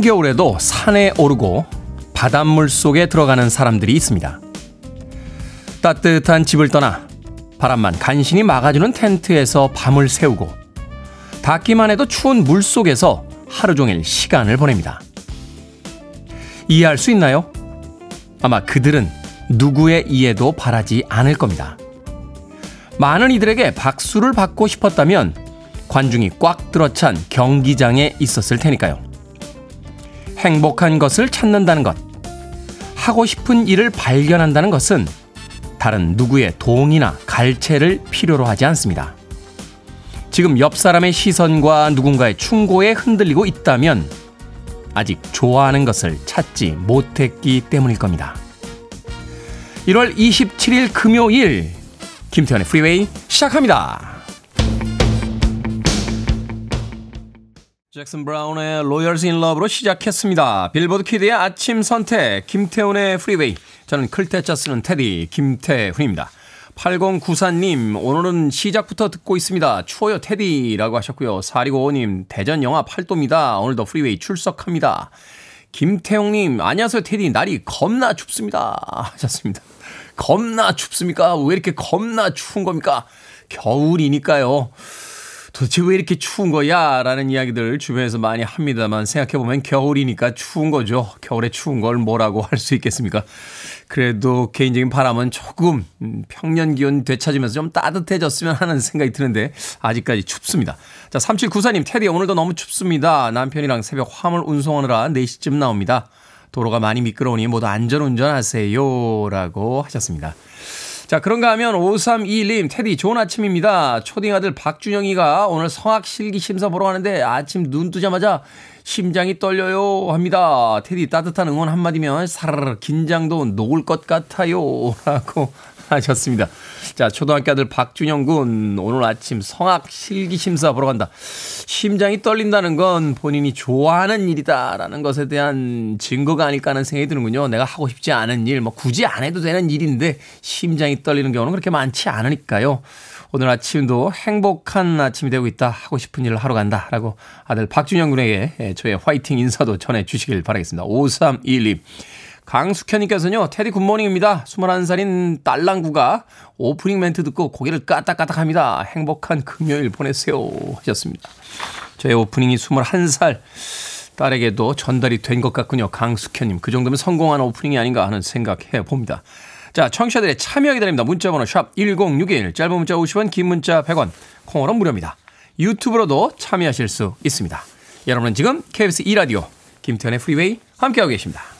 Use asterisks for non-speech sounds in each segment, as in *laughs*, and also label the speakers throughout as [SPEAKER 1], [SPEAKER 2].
[SPEAKER 1] 한겨울에도 산에 오르고 바닷물 속에 들어가는 사람들이 있습니다. 따뜻한 집을 떠나 바람만 간신히 막아주는 텐트에서 밤을 새우고 닿기만 해도 추운 물 속에서 하루 종일 시간을 보냅니다. 이해할 수 있나요? 아마 그들은 누구의 이해도 바라지 않을 겁니다. 많은 이들에게 박수를 받고 싶었다면 관중이 꽉 들어찬 경기장에 있었을 테니까요. 행복한 것을 찾는다는 것, 하고 싶은 일을 발견한다는 것은 다른 누구의 동의나 갈채를 필요로 하지 않습니다. 지금 옆 사람의 시선과 누군가의 충고에 흔들리고 있다면 아직 좋아하는 것을 찾지 못했기 때문일 겁니다. 1월 27일 금요일 김태훈의 프리웨이 시작합니다. 잭슨 브라운의 Lawyers in Love로 시작했습니다. 빌보드 kid의 아침 선택 김태훈의 프리웨이 저는 클 태 자 쓰는 태디 김태훈입니다. 8094님, 오늘은 시작부터 듣고 있습니다. 추워요, 태디라고 하셨고요. 4255님, 대전 영하 8도입니다. 오늘도 프리웨이 출석합니다. 김태용님, 안녕하세요, 태디. 날이 겁나 춥습니다. 하셨습니다. 겁나 춥습니까? 왜 이렇게 겁나 추운 겁니까? 겨울이니까요. 도대체 왜 이렇게 추운 거야? 라는 이야기들 주변에서 많이 합니다만 생각해보면 겨울이니까 추운 거죠. 겨울에 추운 걸 뭐라고 할 수 있겠습니까? 그래도 개인적인 바람은 조금 음, 평년 기온 되찾으면서 좀 따뜻해졌으면 하는 생각이 드는데 아직까지 춥습니다. 자, 3794님, 테디 오늘도 너무 춥습니다. 남편이랑 새벽 화물 운송하느라 4시쯤 나옵니다. 도로가 많이 미끄러우니 모두 안전운전 하세요. 라고 하셨습니다. 자, 그런가 하면 5321님, 테디 좋은 아침입니다. 초딩 아들 박준영이가 오늘 성악 실기 심사 보러 가는데 아침 눈 뜨자마자 심장이 떨려요 합니다. 테디 따뜻한 응원 한마디면 사르르 긴장도 녹을 것 같아요. *laughs* 라고 하셨습니다. 자, 초등학교 아들 박준영 군 오늘 아침 성악 실기 심사 보러 간다. 심장이 떨린다는 건 본인이 좋아하는 일이다라는 것에 대한 증거가 아닐까 하는 생각이 드는군요. 내가 하고 싶지 않은 일, 뭐 굳이 안 해도 되는 일인데 심장이 떨리는 경우는 그렇게 많지 않으니까요. 오늘 아침도 행복한 아침이 되고 있다. 하고 싶은 일을 하러 간다. 라고 아들 박준영 군에게 저의 화이팅 인사도 전해 주시길 바라겠습니다. 5312. 강숙현님께서는요, 태디 good morning입니다. 21살인 딸랑구가 오프닝 멘트 듣고 고개를 까딱까딱 합니다. 행복한 금요일 보내세요. 하셨습니다. 저의 오프닝이 21살 딸에게도 전달이 된 것 같군요. 강숙현님. 그 정도면 성공한 오프닝이 아닌가 하는 생각해 봅니다. 자, 청취자들의 참여 기다립니다. 문자번호 샵 1061, 짧은 문자 50원, 긴 문자 100원, 콩은 무료입니다. 유튜브로도 참여하실 수 있습니다. 여러분은 지금 KBS 2라디오 김태훈의 프리웨이 함께하고 계십니다.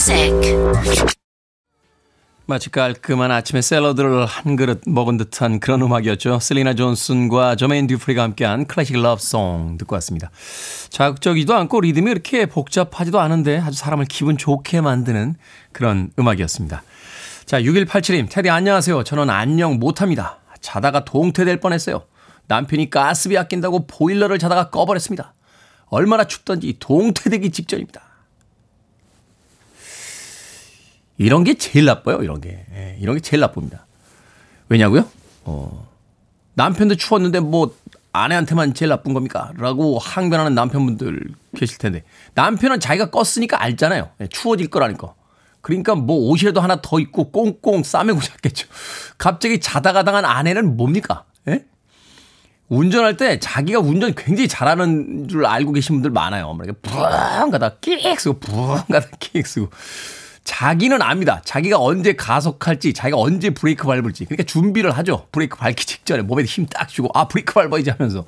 [SPEAKER 2] music.
[SPEAKER 1] 마치 깔끔한 아침에 샐러드를 한 그릇 먹은 듯한 그런 음악이었죠. 셀리나 존슨과 저메인 듀프리가 함께한 클래식 러브송 듣고 왔습니다. 자극적이지도 않고 리듬이 그렇게 복잡하지도 않은데 아주 사람을 기분 좋게 만드는 그런 음악이었습니다. 자, 6187님, 테디 안녕하세요. 저는 안녕 못합니다. 자다가 동태될 뻔했어요. 남편이 가스비 아낀다고 보일러를 자다가 꺼버렸습니다. 얼마나 춥던지 동태되기 직전입니다. 이런 게 제일 나빠요, 이런 게. 예, 이런 게 제일 나쁩니다. 왜냐고요? 어, 남편도 추웠는데 뭐 아내한테만 제일 나쁜 겁니까? 라고 항변하는 남편분들 계실 텐데. 남편은 자기가 껐으니까 알잖아요. 예, 추워질 거라니까. 그러니까 뭐 옷이라도 하나 더 입고 꽁꽁 싸매고 잤겠죠. 갑자기 자다가 당한 아내는 뭡니까? 예? 운전할 때 자기가 운전 굉장히 잘하는 줄 알고 계신 분들 많아요. 뭐 이렇게 부엉 가다 끽 쓰고 부엉 가다 끽 쓰고. 자기는 압니다. 자기가 언제 가속할지, 자기가 언제 브레이크 밟을지. 그러니까 준비를 하죠. 브레이크 밟기 직전에 몸에 힘 딱 주고, 아, 브레이크 밟아야지 하면서.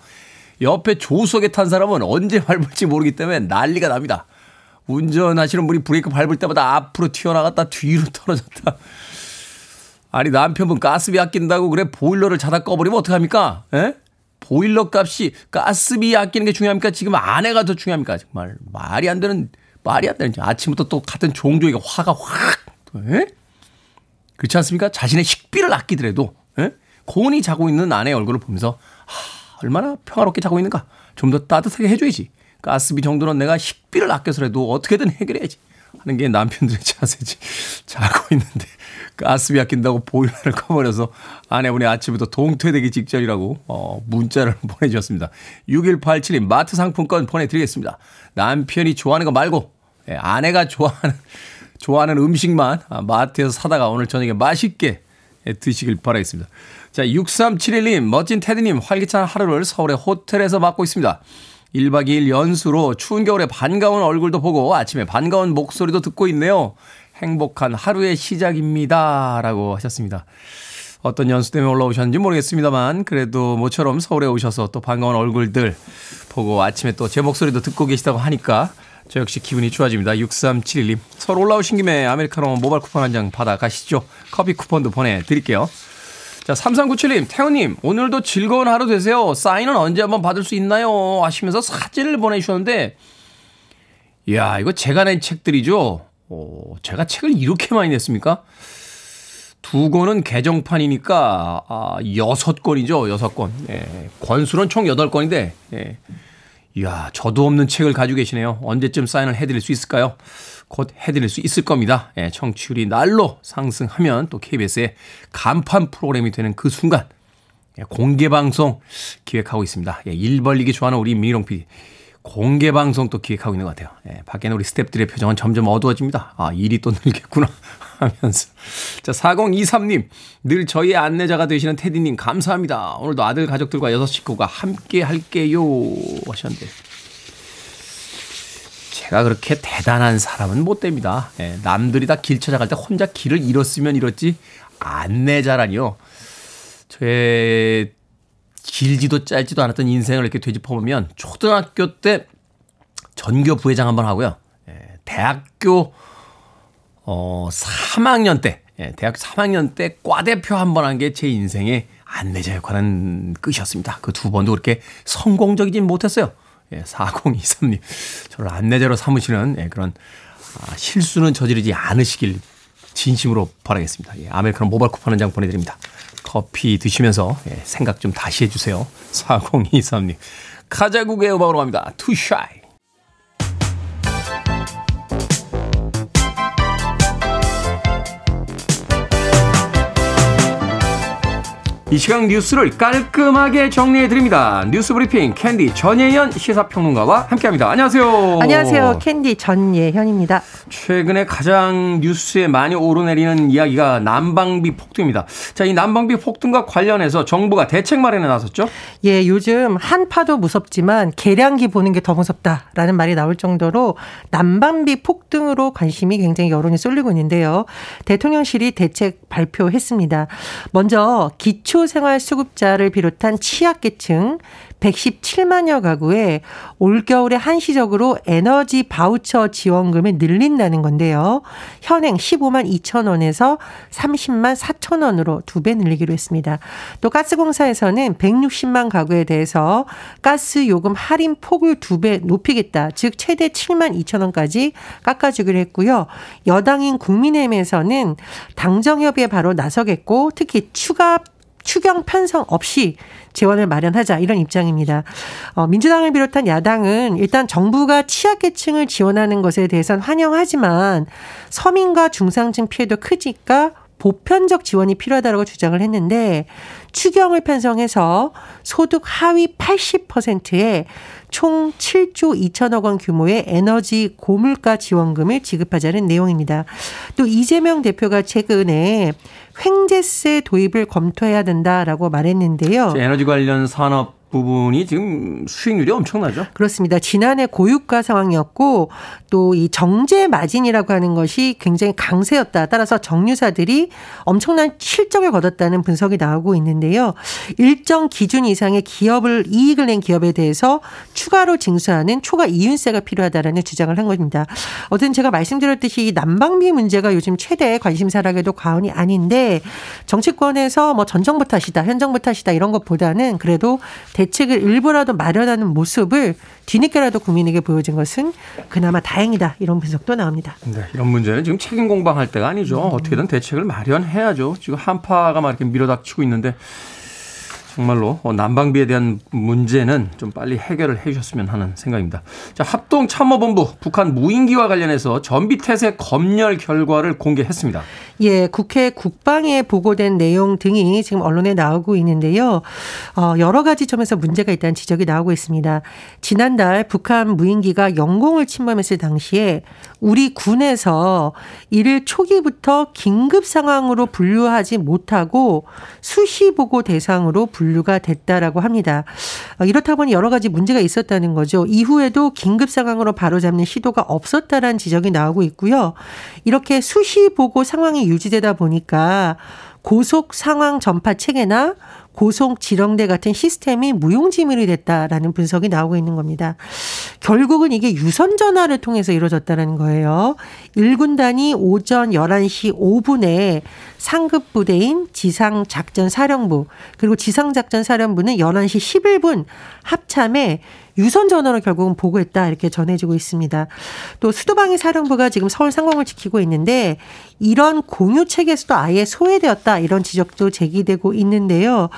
[SPEAKER 1] 옆에 조수석에 탄 사람은 언제 밟을지 모르기 때문에 난리가 납니다. 운전하시는 분이 브레이크 밟을 때마다 앞으로 튀어나갔다 뒤로 떨어졌다. 아니 남편분 가스비 아낀다고 그래 보일러를 자다 꺼버리면 어떡합니까? 에? 보일러 값이 가스비 아끼는 게 중요합니까? 지금 아내가 더 중요합니까? 정말 말이 안 되는 말이 안 되는 아침부터 또 같은 종족에게 화가 확 에? 그렇지 않습니까? 자신의 식비를 아끼더라도 에? 고온히 자고 있는 아내의 얼굴을 보면서 하, 얼마나 평화롭게 자고 있는가 좀 더 따뜻하게 해줘야지 가스비 정도는 내가 식비를 아껴서라도 어떻게든 해결해야지 하는 게 남편들의 자세지 *laughs* 자고 있는데 가스비 아낀다고 보일러를 *laughs* 꺼버려서 아내분의 아침부터 동퇴되기 직전이라고 어, 문자를 *laughs* 보내주셨습니다. 6187님 마트 상품권 보내드리겠습니다. 남편이 좋아하는 거 말고 예, 아내가 좋아하는 *laughs* 좋아하는 음식만 아, 마트에서 사다가 오늘 저녁에 맛있게 예, 드시길 바라겠습니다. 자, 6371님, 멋진 테디님, 활기찬 하루를 서울의 호텔에서 맞고 있습니다. 1박 2일 연수로 추운 겨울에 반가운 얼굴도 보고 아침에 반가운 목소리도 듣고 있네요. 행복한 하루의 시작입니다. 라고 하셨습니다. 어떤 연수 때문에 올라오셨는지 모르겠습니다만 그래도 모처럼 서울에 오셔서 또 반가운 얼굴들 보고 아침에 또 제 목소리도 듣고 계시다고 하니까 저 역시 기분이 좋아집니다. 6371님. 서울 올라오신 김에 아메리카노 모바일 쿠폰 한 장 받아 가시죠. 커피 쿠폰도 보내드릴게요. 자, 3397님, 태훈님, 오늘도 즐거운 하루 되세요. 사인은 언제 한번 받을 수 있나요? 하시면서 사진을 보내주셨는데, 이야, 이거 제가 낸 책들이죠? 오, 제가 책을 이렇게 많이 냈습니까? 두 권은 개정판이니까, 아, 여섯 권이죠, 여섯 권. 예, 권수는 총 여덟 권인데, 예. 이야, 저도 없는 책을 가지고 계시네요. 언제쯤 사인을 해드릴 수 있을까요? 곧 해드릴 수 있을 겁니다. 예, 청취율이 날로 상승하면 또 KBS의 간판 프로그램이 되는 그 순간, 예, 공개 방송 기획하고 있습니다. 예, 일 벌리기 좋아하는 우리 미롱 PD. 공개 방송 또 기획하고 있는 것 같아요. 예, 밖에는 우리 스탭들의 표정은 점점 어두워집니다. 아, 일이 또 늘겠구나 *laughs* 하면서. 자, 4023님, 늘 저희의 안내자가 되시는 테디님, 감사합니다. 오늘도 아들 가족들과 여섯 식구가 함께 할게요. 하셨는데. 제가 그렇게 대단한 사람은 못 됩니다. 예, 남들이 다 길 찾아갈 때 혼자 길을 잃었으면 잃었지, 안내자라니요. 저의 길지도 짧지도 않았던 인생을 이렇게 되짚어보면 초등학교 때 전교 부회장 한번 하고요. 예, 대학교 어 3학년 때 예, 대학교 3학년 때 과대표 한 번 한 게 제 인생의 안내자 역할은 끝이었습니다. 그 두 번도 그렇게 성공적이진 못했어요. 예, 4023님. 저를 안내자로 삼으시는 예, 그런 아, 실수는 저지르지 않으시길 진심으로 바라겠습니다. 예, 아메리카노 모바일 쿠폰 한 장 보내드립니다. 커피 드시면서 예, 생각 좀 다시 해주세요. 4023님. 카자구구의 음악으로 갑니다. Too Shy. 이 시간 뉴스를 깔끔하게 정리해 드립니다. 뉴스 브리핑 캔디 전예현 시사평론가와 함께합니다. 안녕하세요.
[SPEAKER 3] 안녕하세요. 캔디 전예현입니다.
[SPEAKER 1] 최근에 가장 뉴스에 많이 오르내리는 이야기가 난방비 폭등입니다. 자, 이 난방비 폭등과 관련해서 정부가 대책 마련에 나섰죠?
[SPEAKER 3] 예, 요즘 한파도 무섭지만 계량기 보는 게 더 무섭다라는 말이 나올 정도로 난방비 폭등으로 관심이 굉장히 여론이 쏠리고 있는데요. 대통령실이 대책 발표했습니다. 먼저 기초 생활수급자를 비롯한 취약계층 117만여 가구에 올겨울에 한시적으로 에너지 바우처 지원금을 늘린다는 건데요. 현행 15만 2천 원에서 30만 4천 원으로 두 배 늘리기로 했습니다. 또 가스공사에서는 160만 가구에 대해서 가스 요금 할인 폭을 두 배 높이겠다. 즉 최대 7만 2천 원까지 깎아주기로 했고요. 여당인 국민의힘에서는 당정협의에 바로 나서겠고 특히 추가 추경 편성 없이 재원을 마련하자 이런 입장입니다. 어, 민주당을 비롯한 야당은 일단 정부가 취약계층을 지원하는 것에 대해서는 환영하지만 서민과 중상층 피해도 크니까 보편적 지원이 필요하다고 주장을 했는데 추경을 편성해서 소득 하위 80%에 총 7조 2천억 원 규모의 에너지 고물가 지원금을 지급하자는 내용입니다. 또 이재명 대표가 최근에 횡재세 도입을 검토해야 된다라고 말했는데요.
[SPEAKER 1] 에너지 관련 산업 부분이 지금 수익률이 엄청나죠.
[SPEAKER 3] 그렇습니다. 지난해 고유가 상황이었고 또 이 정제 마진이라고 하는 것이 굉장히 강세였다. 따라서 정유사들이 엄청난 실적을 거뒀다는 분석이 나오고 있는데요. 일정 기준 이상의 기업을 이익을 낸 기업에 대해서 추가로 징수하는 초과 이윤세가 필요하다라는 주장을 한 겁니다. 어쨌든 제가 말씀드렸듯이 이 난방비 문제가 요즘 최대 관심사라고해도 과언이 아닌데 정치권에서 뭐 전 정부 탓이다, 현 정부 탓이다 이런 것보다는 그래도 대 책을 일부라도 마련하는 모습을 뒤늦게라도 국민에게 보여준 것은 그나마 다행이다 이런 분석도 나옵니다.
[SPEAKER 1] 네, 이런 문제는 지금 책임 공방할 때가 아니죠. 어떻게든 대책을 마련해야죠. 지금 한파가 막 이렇게 밀어닥치고 있는데 정말로 어, 난방비에 대한 문제는 좀 빨리 해결을 해 주셨으면 하는 생각입니다. 자, 합동 참모본부 북한 무인기와 관련해서 전비 태세 검열 결과를 공개했습니다.
[SPEAKER 3] 예, 국회 국방에 보고된 내용 등이 지금 언론에 나오고 있는데요. 어, 여러 가지 점에서 문제가 있다는 지적이 나오고 있습니다. 지난달 북한 무인기가 영공을 침범했을 당시에 우리 군에서 이를 초기부터 긴급 상황으로 분류하지 못하고 수시 보고 대상으로 분류가 됐다라고 합니다. 어, 이렇다 보니 여러 가지 문제가 있었다는 거죠. 이후에도 긴급 상황으로 바로잡는 시도가 없었다라는 지적이 나오고 있고요. 이렇게 수시 보고 상황이 유지되다 보니까 고속 상황 전파 체계나 고속 지령대 같은 시스템이 무용지물이 됐다라는 분석이 나오고 있는 겁니다. 결국은 이게 유선 전화를 통해서 이루어졌다는 거예요. 1군단이 오전 11시 5분에 상급 부대인 지상 작전 사령부 그리고 지상 작전 사령부는 11시 11분 합참에 유선 전화로 결국은 보고했다 이렇게 전해지고 있습니다. 또 수도방위 사령부가 지금 서울 상공을 지키고 있는데 이런 공유 체계에서도 아예 소외되었다 이런 지적도 제기되고 있는데요.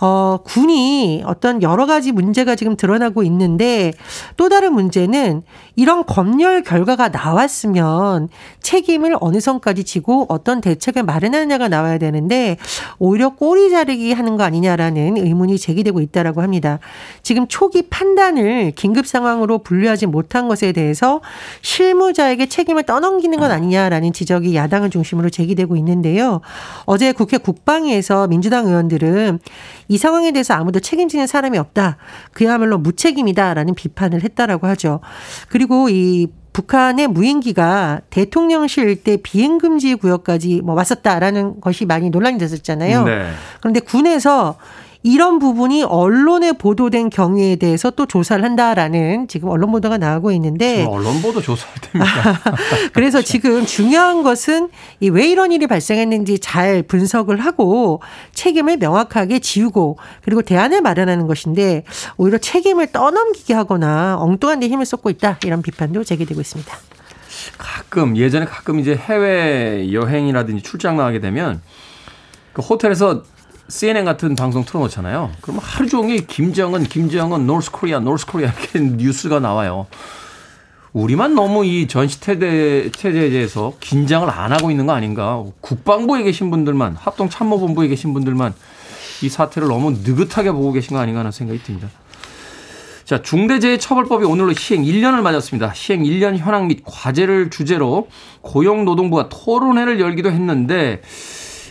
[SPEAKER 3] 어, 군이 어떤 여러 가지 문제가 지금 드러나고 있는데 또 다른 문제는 이런 검열 결과가 나왔으면 책임을 어느 선까지 지고 어떤 대책을 마련하느냐가 나와야 되는데 오히려 꼬리 자르기 하는 거 아니냐라는 의문이 제기되고 있다라고 합니다. 지금 초기 판단을 긴급 상황으로 분류하지 못한 것에 대해서 실무자에게 책임을 떠넘기는 것 아니냐라는 지적이 야당을 중심으로 제기되고 있는데요. 어제 국회 국방위에서 민주당 의원들은 이 상황에 대해서 아무도 책임지는 사람이 없다. 그야말로 무책임이다라는 비판을 했다라고 하죠. 그리고 이 북한의 무인기가 대통령실 일대 비행금지 구역까지 뭐 왔었다라는 것이 많이 논란이 됐었잖아요. 네. 그런데 군에서 이런 부분이 언론에 보도된 경위에 대해서 또 조사를 한다라는 지금 언론 보도가 나오고 있는데
[SPEAKER 1] 언론 보도 조사할 때입니다. *laughs*
[SPEAKER 3] 그래서 지금 중요한 것은 이 왜 이런 일이 발생했는지 잘 분석을 하고 책임을 명확하게 지우고 그리고 대안을 마련하는 것인데 오히려 책임을 떠넘기게 하거나 엉뚱한 데 힘을 쏟고 있다 이런 비판도 제기되고 있습니다.
[SPEAKER 1] 가끔 예전에 가끔 이제 해외 여행이라든지 출장 나가게 되면 그 호텔에서 CNN 같은 방송 틀어놓잖아요. 그러면 하루 종일 김정은, 김정은, North Korea, North Korea 이렇게 *laughs* 뉴스가 나와요. 우리만 너무 이 전시태대 체제에 대해서 긴장을 안 하고 있는 거 아닌가. 국방부에 계신 분들만, 합동참모본부에 계신 분들만 이 사태를 너무 느긋하게 보고 계신 거 아닌가 하는 생각이 듭니다. 자, 중대재해처벌법이 오늘로 시행 1년을 맞았습니다. 시행 1년 현황 및 과제를 주제로 고용노동부가 토론회를 열기도 했는데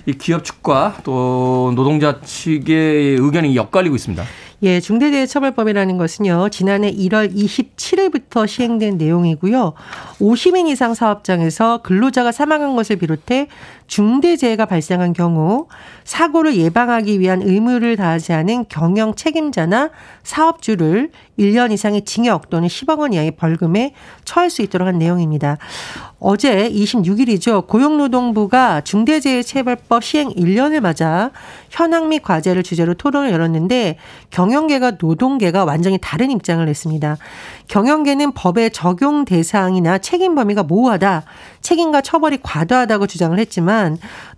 [SPEAKER 1] 이 기업 측과 또 노동자 측의 의견이 엇갈리고 있습니다.
[SPEAKER 3] 예, 중대재해처벌법이라는 것은요, 지난해 1월 27일부터 시행된 내용이고요. 50인 이상 사업장에서 근로자가 사망한 것을 비롯해 중대재해가 발생한 경우 사고를 예방하기 위한 의무를 다하지 않은 경영 책임자나 사업주를 1년 이상의 징역 또는 10억 원 이하의 벌금에 처할 수 있도록 한 내용입니다. 어제 26일이죠. 고용노동부가 중대재해처벌법 시행 1년을 맞아 현황 및 과제를 주제로 토론을 열었는데 경영계가 노동계가 완전히 다른 입장을 냈습니다. 경영계는 법의 적용 대상이나 책임 범위가 모호하다, 책임과 처벌이 과도하다고 주장을 했지만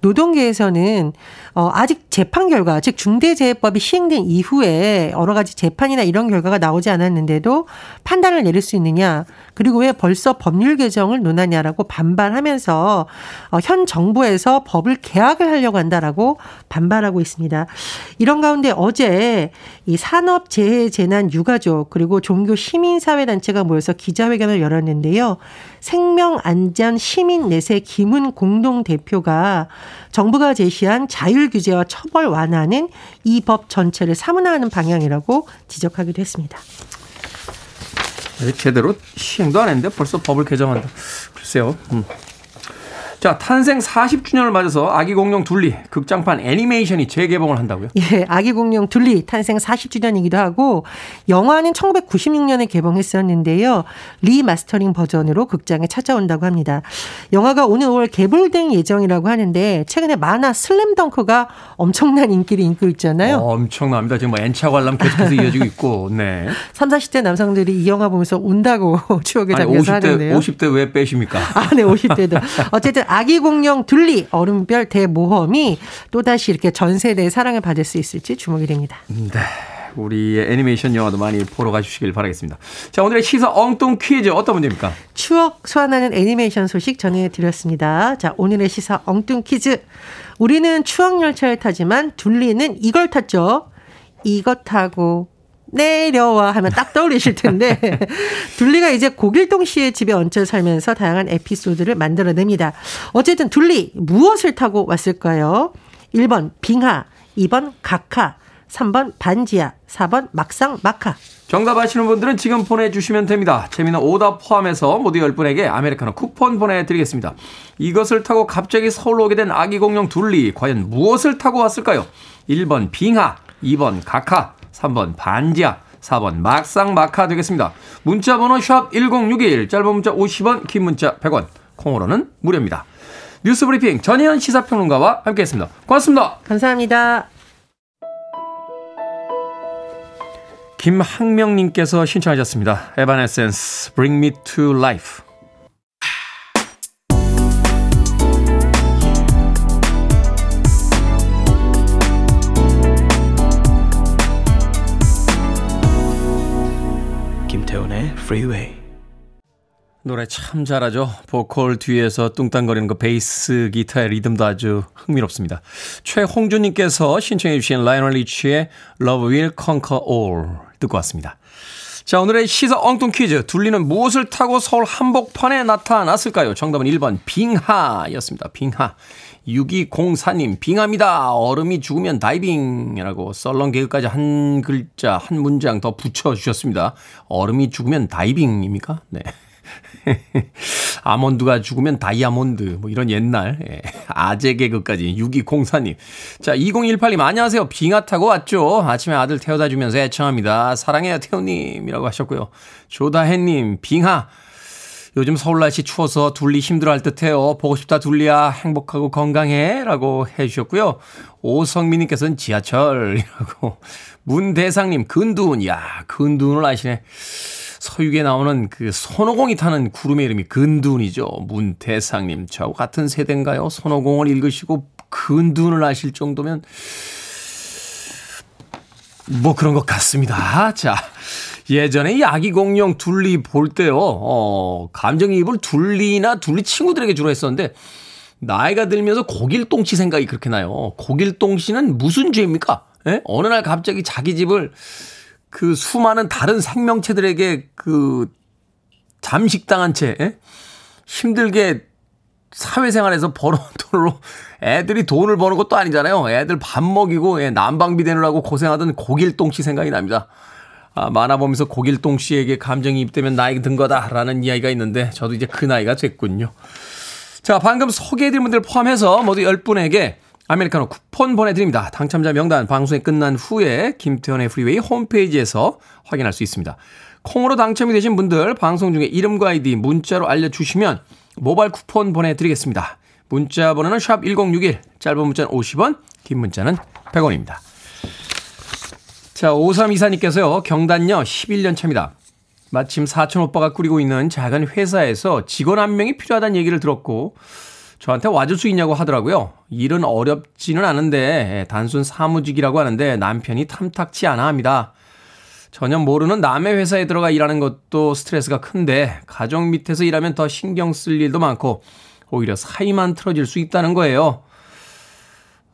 [SPEAKER 3] 노동계에서는 어 아직 재판 결과, 즉 중대재해법이 시행된 이후에 여러 가지 재판이나 이런 결과가 나오지 않았는데도 판단을 내릴 수 있느냐? 그리고 왜 벌써 법률 개정을 논하냐라고 반발하면서 어, 현 정부에서 법을 개혁을 하려고 한다라고 반발하고 있습니다. 이런 가운데 어제 이 산업 재해 재난 유가족 그리고 종교 시민 사회 단체가 모여서 기자회견을 열었는데요. 생명 안전 시민 내세 김은 공동 대표가 정부가 제시한 자율 규제와 처벌 완화는 이 법 전체를 사문화하는 방향이라고 지적하기도 했습니다.
[SPEAKER 1] 제대로 시행도 안 했는데 벌써 법을 개정한다. 글쎄요. 음. 자, 탄생 40주년을 맞아서 아기 공룡 둘리 극장판 애니메이션이 재개봉을 한다고요?
[SPEAKER 3] 예, 아기 공룡 둘리 탄생 40주년이기도 하고 영화는 1996년에 개봉했었는데요. 리마스터링 버전으로 극장에 찾아온다고 합니다. 영화가 오늘 5월 개봉될 예정이라고 하는데 최근에 만화 슬램덩크가 엄청난 인기를 끌고 있잖아요.
[SPEAKER 1] 어, 엄청납니다. 지금 뭐 N차 관람 계속해서 *laughs* 이어지고 있고. 네.
[SPEAKER 3] 3, 40대 남성들이 이 영화 보면서 운다고 추억에 잠겨서
[SPEAKER 1] 50대,
[SPEAKER 3] 하는데요.
[SPEAKER 1] 50대 왜 빼십니까?
[SPEAKER 3] 아, 네, 50대도. *laughs* 어쨌든 아기 공룡 둘리 얼음별 대모험이 또다시 이렇게 전 세대의 사랑을 받을 수 있을지 주목이 됩니다.
[SPEAKER 1] 네. 우리의 애니메이션 영화도 많이 보러 가주시길 바라겠습니다. 자, 오늘의 시사 엉뚱 퀴즈 어떤 문제입니까?
[SPEAKER 3] 추억 소환하는 애니메이션 소식 전해드렸습니다. 자, 오늘의 시사 엉뚱 퀴즈. 우리는 추억 열차를 타지만 둘리는 이걸 탔죠. 이거 타고 내려와 하면 딱 떠오르실 텐데 *laughs* 둘리가 이제 고길동 씨의 집에 얹혀 살면서 다양한 에피소드를 만들어냅니다. 어쨌든 둘리 무엇을 타고 왔을까요? 1번 빙하, 2번 각하, 3번 반지하, 4번 막상 마카.
[SPEAKER 1] 정답 아시는 분들은 지금 보내주시면 됩니다. 재미는 오답 포함해서 모두 10분에게 아메리카노 쿠폰 보내드리겠습니다. 이것을 타고 갑자기 서울로 오게 된 아기 공룡 둘리 과연 무엇을 타고 왔을까요? 1번 빙하, 2번 각하, 3번 반지하, 4번 막상 마카 되겠습니다. 문자 번호 샵 1061, 짧은 문자 50원, 긴 문자 100원, 콩으로는 무료입니다. 뉴스 브리핑 전혜연 시사평론가와 함께했습니다. 고맙습니다.
[SPEAKER 3] 감사합니다.
[SPEAKER 1] 김학명님께서 신청하셨습니다. 에바네센스 Bring Me to Life.
[SPEAKER 4] Freeway.
[SPEAKER 1] 노래 참 잘하죠. 보컬 뒤에서 뚱땅거리는 그 베이스 기타의 리듬도 아주 흥미롭습니다. 최홍주님께서 신청해 주신 라이오넬 리치의 Love Will Conquer All 듣고 왔습니다. 자, 오늘의 시사 엉뚱 퀴즈. 둘리는 무엇을 타고 서울 한복판에 나타났을까요? 정답은 1번 빙하였습니다. 빙하. 6204님, 빙하입니다. 얼음이 죽으면 다이빙이라고 썰렁 개그까지 한 글자, 한 문장 더 붙여주셨습니다. 얼음이 죽으면 다이빙입니까? 네. *laughs* 아몬드가 죽으면 다이아몬드 뭐 이런 옛날 예, 아재 개그까지 6204님 자 2018님 안녕하세요 빙하 타고 왔죠 아침에 아들 태워다 주면서 애청합니다 사랑해요 태우님이라고 하셨고요 조다혜님 빙하 요즘 서울 날씨 추워서 둘리 힘들어할 듯해요 보고 싶다 둘리야 행복하고 건강해 라고 해주셨고요 오성민님께서는 지하철이라고 *laughs* 문대상님 근두운 야 근두운을 아시네 서유기에 나오는 그 손오공이 타는 구름의 이름이 근두운이죠. 문대상님. 저하고 같은 세대인가요? 손오공을 읽으시고 근두운을 아실 정도면 뭐 그런 것 같습니다. 자. 예전에 이 아기 공룡 둘리 볼 때요, 어, 감정이입을 둘리나 둘리 친구들에게 주로 했었는데, 나이가 들면서 고길동 씨 생각이 그렇게 나요. 고길동 씨는 무슨 죄입니까? 예? 어느 날 갑자기 자기 집을 그 수많은 다른 생명체들에게 그 잠식당한 채 에? 힘들게 사회생활에서 벌어온 *laughs* 돈으로 애들이 돈을 버는 것도 아니잖아요. 애들 밥 먹이고 예, 난방비 대느라고 고생하던 고길동 씨 생각이 납니다. 아, 만화 보면서 고길동 씨에게 감정이입되면 나이 든 거다라는 이야기가 있는데 저도 이제 그 나이가 됐군요. 자, 방금 소개해드린 분들 포함해서 모두 10분에게 아메리카노 쿠폰 보내드립니다. 당첨자 명단 방송이 끝난 후에 김태훈의 프리웨이 홈페이지에서 확인할 수 있습니다. 콩으로 당첨이 되신 분들 방송 중에 이름과 아이디 문자로 알려주시면 모바일 쿠폰 보내드리겠습니다. 문자 번호는 샵 1061, 짧은 문자는 50원, 긴 문자는 100원입니다. 자, 5324님께서요, 경단녀 11년 차입니다. 마침 사촌 오빠가 꾸리고 있는 작은 회사에서 직원 한 명이 필요하다는 얘기를 들었고, 저한테 와줄 수 있냐고 하더라고요. 일은 어렵지는 않은데 단순 사무직이라고 하는데 남편이 탐탁치 않아 합니다. 전혀 모르는 남의 회사에 들어가 일하는 것도 스트레스가 큰데 가족 밑에서 일하면 더 신경 쓸 일도 많고 오히려 사이만 틀어질 수 있다는 거예요.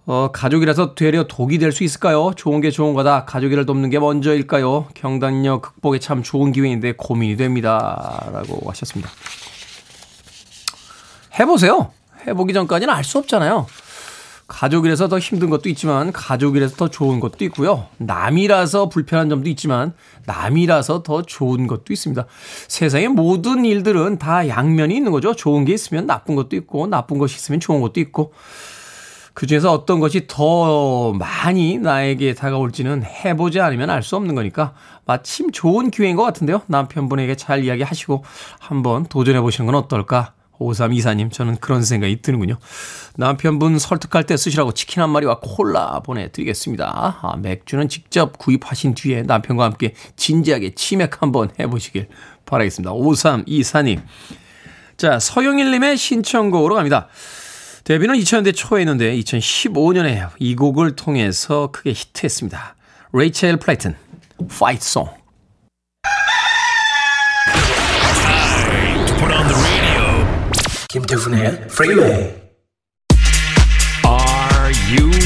[SPEAKER 1] 어, 가족이라서 되려 독이 될 수 있을까요? 좋은 게 좋은 거다. 가족이를 돕는 게 먼저일까요? 경단력 극복에 참 좋은 기회인데 고민이 됩니다. 라고 하셨습니다. 해보세요. 해보기 전까지는 알 수 없잖아요. 가족이라서 더 힘든 것도 있지만 가족이라서 더 좋은 것도 있고요. 남이라서 불편한 점도 있지만 남이라서 더 좋은 것도 있습니다. 세상의 모든 일들은 다 양면이 있는 거죠. 좋은 게 있으면 나쁜 것도 있고 나쁜 것이 있으면 좋은 것도 있고 그 중에서 어떤 것이 더 많이 나에게 다가올지는 해보지 않으면 알 수 없는 거니까 마침 좋은 기회인 것 같은데요. 남편분에게 잘 이야기하시고 한번 도전해 보시는 건 어떨까 5324님, 저는 그런 생각이 드는군요. 남편분 설득할 때 쓰시라고 치킨 한 마리와 콜라 보내드리겠습니다. 아, 맥주는 직접 구입하신 뒤에 남편과 함께 진지하게 치맥 한번 해보시길 바라겠습니다. 5324님. 자, 서영일님의 신청곡으로 갑니다. 데뷔는 2000년대 초에 했는데 2015년에 이 곡을 통해서 크게 히트했습니다. 레이첼 플레이튼, Fight Song.
[SPEAKER 4] 김태훈의 Freeway.
[SPEAKER 5] Are you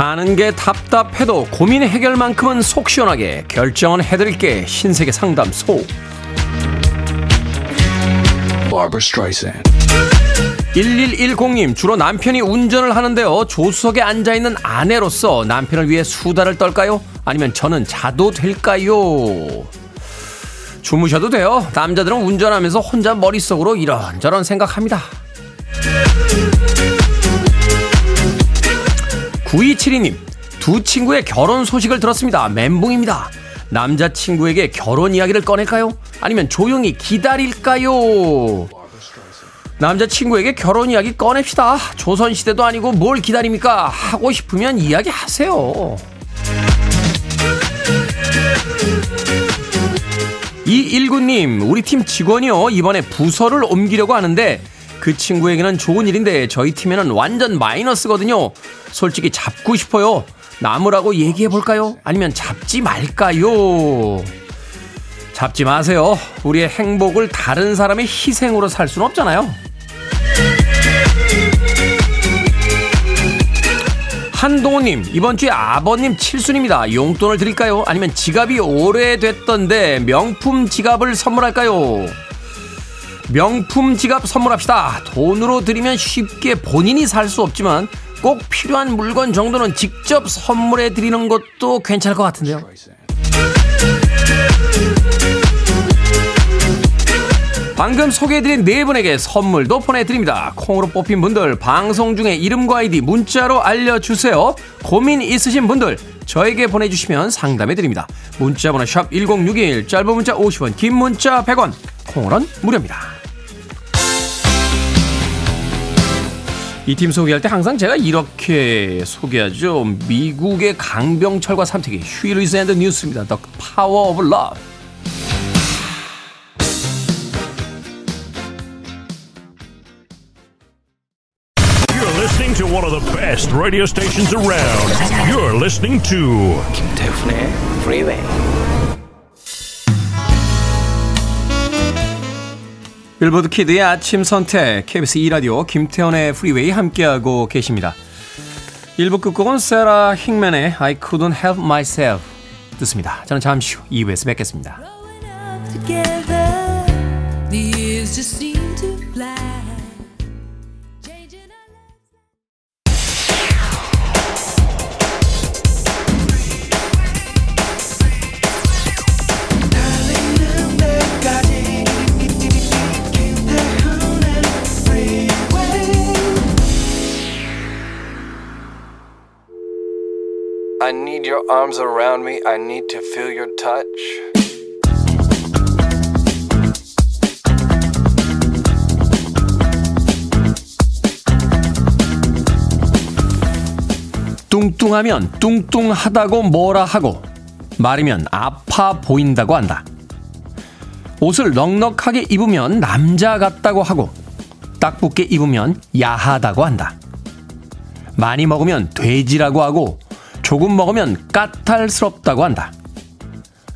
[SPEAKER 1] 사는 게 답답해도 고민 해결만큼은 속 시원하게 결정은 해드릴게 신세계 상담소
[SPEAKER 5] Barbara Streisand.
[SPEAKER 1] 1110님 주로 남편이 운전을 하는데요 조수석에 앉아있는 아내로서 남편을 위해 수다를 떨까요? 아니면 저는 자도 될까요? 주무셔도 돼요 남자들은 운전하면서 혼자 머릿속으로 이런저런 생각합니다 9272님, 두 친구의 결혼 소식을 들었습니다. 멘붕입니다. 남자친구에게 결혼 이야기를 꺼낼까요? 아니면 조용히 기다릴까요? 남자친구에게 결혼 이야기 꺼냅시다. 조선시대도 아니고 뭘 기다립니까? 하고 싶으면 이야기 하세요. 이일구님, 우리 팀 직원이요. 이번에 부서를 옮기려고 하는데 그 친구에게는 좋은 일인데 저희 팀에는 완전 마이너스거든요. 솔직히 잡고 싶어요. 나무라고 얘기해 볼까요? 아니면 잡지 말까요? 잡지 마세요. 우리의 행복을 다른 사람의 희생으로 살 수는 없잖아요. 한동호님, 이번 주에 아버님 칠순입니다. 용돈을 드릴까요? 아니면 지갑이 오래됐던데 명품 지갑을 선물할까요? 명품 지갑 선물합시다. 돈으로 드리면 쉽게 본인이 살 수 없지만 꼭 필요한 물건 정도는 직접 선물해 드리는 것도 괜찮을 것 같은데요. 방금 소개해드린 네 분에게 선물도 보내드립니다. 콩으로 뽑힌 분들 방송 중에 이름과 아이디 문자로 알려주세요. 고민 있으신 분들 저에게 보내주시면 상담해드립니다. 문자번호 샵 1061 짧은 문자 50원 긴 문자 100원 콩으로는 무료입니다. 이 팀 소개할 때 항상 제가 이렇게 소개하죠. 미국의 강병철과 삼태기 휴이 루이스 앤드 뉴스입니다. The Power of Love.
[SPEAKER 6] You're listening to one of the best radio stations around. You're listening to
[SPEAKER 4] 김태훈의 Freeway.
[SPEAKER 1] 빌보드 키드의 아침 선택 KBS 2라디오 김태훈의 프리웨이 함께하고 계십니다. 1부 끝곡은 세라 힉맨의 I couldn't help myself 듣습니다. 저는 잠시 후 2부에서 뵙겠습니다.
[SPEAKER 7] I need your arms around me. I need to feel your touch.
[SPEAKER 1] 뚱뚱하면 뚱뚱하다고 뭐라 하고 마르면 아파 보인다고 한다. 옷을 넉넉하게 입으면 남자 같다고 하고 딱 붙게 입으면 야하다고 한다. 많이 먹으면 돼지라고 하고 조금 먹으면 까탈스럽다고 한다.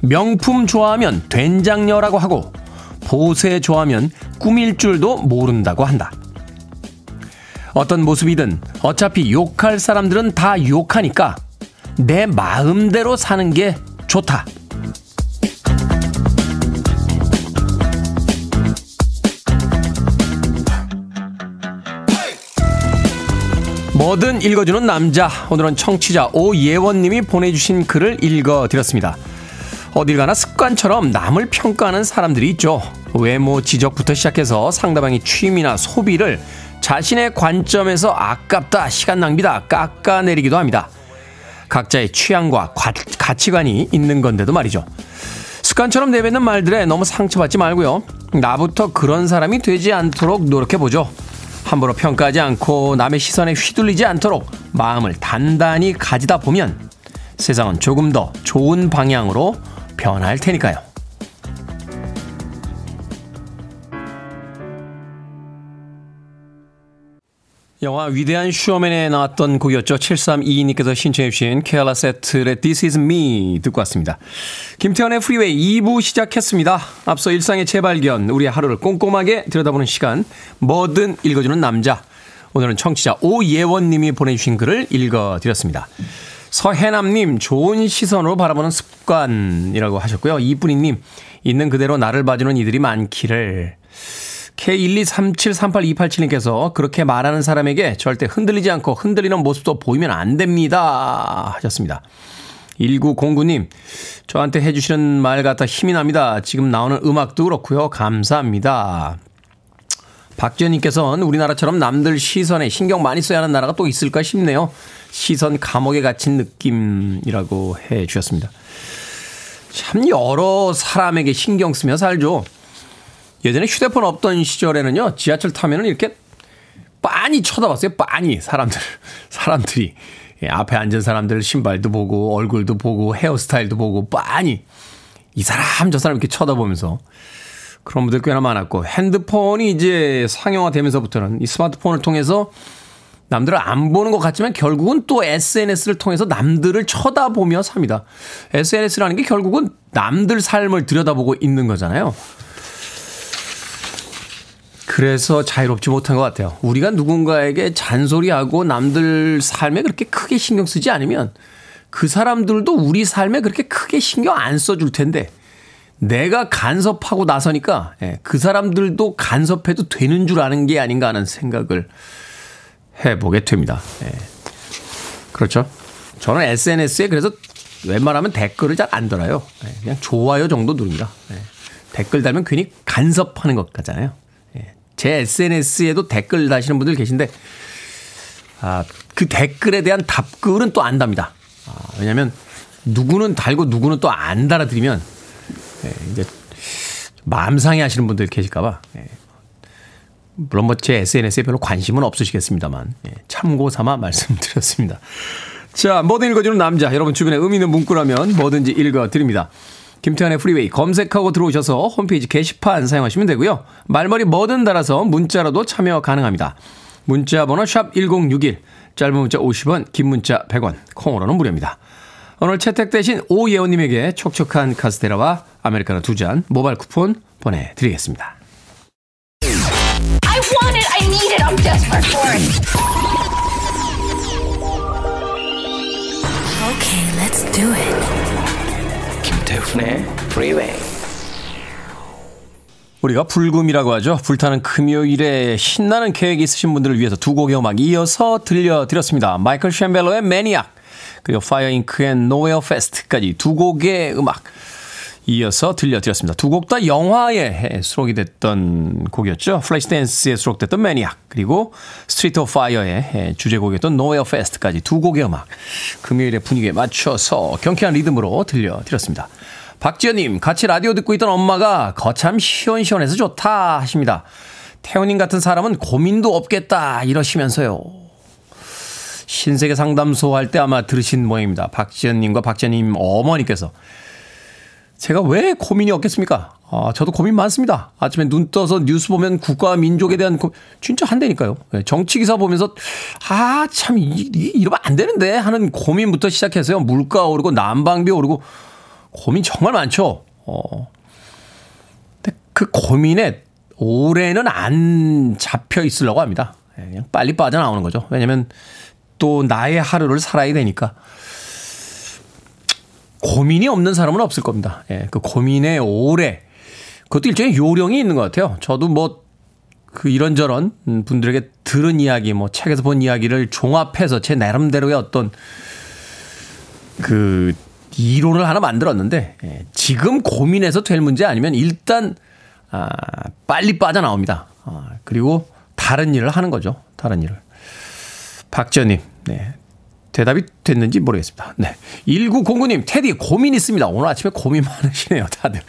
[SPEAKER 1] 명품 좋아하면 된장녀라고 하고 보세 좋아하면 꾸밀 줄도 모른다고 한다. 어떤 모습이든 어차피 욕할 사람들은 다 욕하니까 내 마음대로 사는 게 좋다. 뭐든 읽어주는 남자. 오늘은 청취자 오예원님이 보내주신 글을 읽어드렸습니다. 어딜 가나 습관처럼 남을 평가하는 사람들이 있죠. 외모 지적부터 시작해서 상대방의 취미나 소비를 자신의 관점에서 아깝다, 시간 낭비다, 깎아내리기도 합니다. 각자의 취향과 과, 가치관이 있는 건데도 말이죠. 습관처럼 내뱉는 말들에 너무 상처받지 말고요. 나부터 그런 사람이 되지 않도록 노력해보죠. 함부로 평가하지 않고 남의 시선에 휘둘리지 않도록 마음을 단단히 가지다 보면 세상은 조금 더 좋은 방향으로 변할 테니까요. 영화 위대한 쇼맨에 나왔던 곡이었죠. 7322님께서 신청해 주신 케알라 세틀의 This Is Me 듣고 왔습니다. 김태훈의 프리웨이 2부 시작했습니다. 앞서 일상의 재발견, 우리의 하루를 꼼꼼하게 들여다보는 시간, 뭐든 읽어주는 남자. 오늘은 청취자 오예원님이 보내주신 글을 읽어드렸습니다. 서해남님, 좋은 시선으로 바라보는 습관이라고 하셨고요. 이쁜이님, 있는 그대로 나를 봐주는 이들이 많기를. K123738287님께서 그렇게 말하는 사람에게 절대 흔들리지 않고 흔들리는 모습도 보이면 안 됩니다. 하셨습니다. 1909님, 저한테 해주시는 말 같아 힘이 납니다. 지금 나오는 음악도 그렇고요. 감사합니다. 박지현님께서는 우리나라처럼 남들 시선에 신경 많이 써야 하는 나라가 또 있을까 싶네요. 시선 감옥에 갇힌 느낌이라고 해 주셨습니다. 참 여러 사람에게 신경 쓰며 살죠. 예전에 휴대폰 없던 시절에는요, 지하철 타면은 이렇게 빤히 쳐다봤어요. 빤히 사람들, *laughs* 사람들이. 예, 앞에 앉은 사람들 신발도 보고, 얼굴도 보고, 헤어스타일도 보고, 빤히. 이 사람, 저 사람 이렇게 쳐다보면서. 그런 분들 꽤나 많았고, 핸드폰이 이제 상용화 되면서부터는 이 스마트폰을 통해서 남들을 안 보는 것 같지만 결국은 또 SNS를 통해서 남들을 쳐다보며 삽니다. SNS라는 게 결국은 남들 삶을 들여다보고 있는 거잖아요. 그래서 자유롭지 못한 것 같아요. 우리가 누군가에게 잔소리하고 남들 삶에 그렇게 크게 신경 쓰지 않으면 그 사람들도 우리 삶에 그렇게 크게 신경 안 써줄 텐데 내가 간섭하고 나서니까 예, 그 사람들도 간섭해도 되는 줄 아는 게 아닌가 하는 생각을 해보게 됩니다. 예. 그렇죠. 저는 SNS에 그래서 웬만하면 댓글을 잘 안 달아요. 예, 그냥 좋아요 정도 누릅니다. 댓글 달면 괜히 간섭하는 것 같잖아요. 제 SNS에도 댓글 다시는 분들 계신데, 아, 그 댓글에 대한 답글은 또 안답니다. 아, 왜냐면, 누구는 달고 누구는 또 안 달아드리면, 예, 이제, 마음 상해 하시는 분들 계실까봐, 예. 물론 뭐 제 SNS에 별로 관심은 없으시겠습니다만, 예, 참고 삼아 *laughs* 말씀드렸습니다. 자, 뭐든 읽어주는 남자. 여러분 주변에 의미 있는 문구라면 뭐든지 읽어드립니다. 김태환의 프리웨이 검색하고 들어오셔서 홈페이지 게시판 사용하시면 되고요. 말머리 뭐든 달아서 문자로도 참여 가능합니다. 문자 번호 샵 1061, 짧은 문자 50원, 긴 문자 100원, 콩으로는 무료입니다. 오늘 채택되신 오예원님에게 촉촉한 카스테라와 아메리카노 두 잔 모바일 쿠폰 보내드리겠습니다.
[SPEAKER 2] Okay, let's do it.
[SPEAKER 4] 김태훈의 Freeway.
[SPEAKER 1] 우리가 불금이라고 하죠. 불타는 금요일에 신나는 계획이 있으신 분들을 위해서 두 곡의 음악 이어서 들려드렸습니다. 마이클 셈벨로의 Maniac 그리고 파이어 잉크의 Nowhere Fast까지 두 곡의 음악 이어서 들려드렸습니다. 두 곡 다 영화에 수록이 됐던 곡이었죠. 플래시 댄스에 수록됐던 Maniac 그리고 Street of Fire의 주제곡이었던 Nowhere Fast까지 두 곡의 음악 금요일의 분위기에 맞춰서 경쾌한 리듬으로 들려드렸습니다. 박지연님, 같이 라디오 듣고 있던 엄마가 거참 시원시원해서 좋다 하십니다. 태훈님 같은 사람은 고민도 없겠다 이러시면서요. 신세계 상담소 할 때 아마 들으신 모양입니다. 박지연님과 박지연님 어머니께서 제가 왜 고민이 없겠습니까? 아, 저도 고민 많습니다. 아침에 눈 떠서 뉴스 보면 국가와 민족에 대한 고, 진짜 한대니까요. 예, 정치 기사 보면서 아, 참 이러면 안 되는데 하는 고민부터 시작해서요. 물가 오르고 난방비 오르고 고민 정말 많죠. 어. 근데 그 고민에 올해는 안 잡혀 있으려고 합니다. 예, 그냥 빨리 빠져나오는 거죠. 왜냐면 또 나의 하루를 살아야 되니까. 고민이 없는 사람은 없을 겁니다. 예, 그 고민의 오래. 그것도 일종의 요령이 있는 것 같아요. 저도 뭐, 그 이런저런 분들에게 들은 이야기, 뭐 책에서 본 이야기를 종합해서 제 나름대로의 어떤 그 이론을 하나 만들었는데, 예, 지금 고민해서 될 문제 아니면 일단, 아, 빨리 빠져나옵니다. 아, 그리고 다른 일을 하는 거죠. 다른 일을. 박지현님, 네. 대답이 됐는지 모르겠습니다. 네. 1909님, 테디 고민 있습니다. 오늘 아침에 고민 많으시네요, 다들.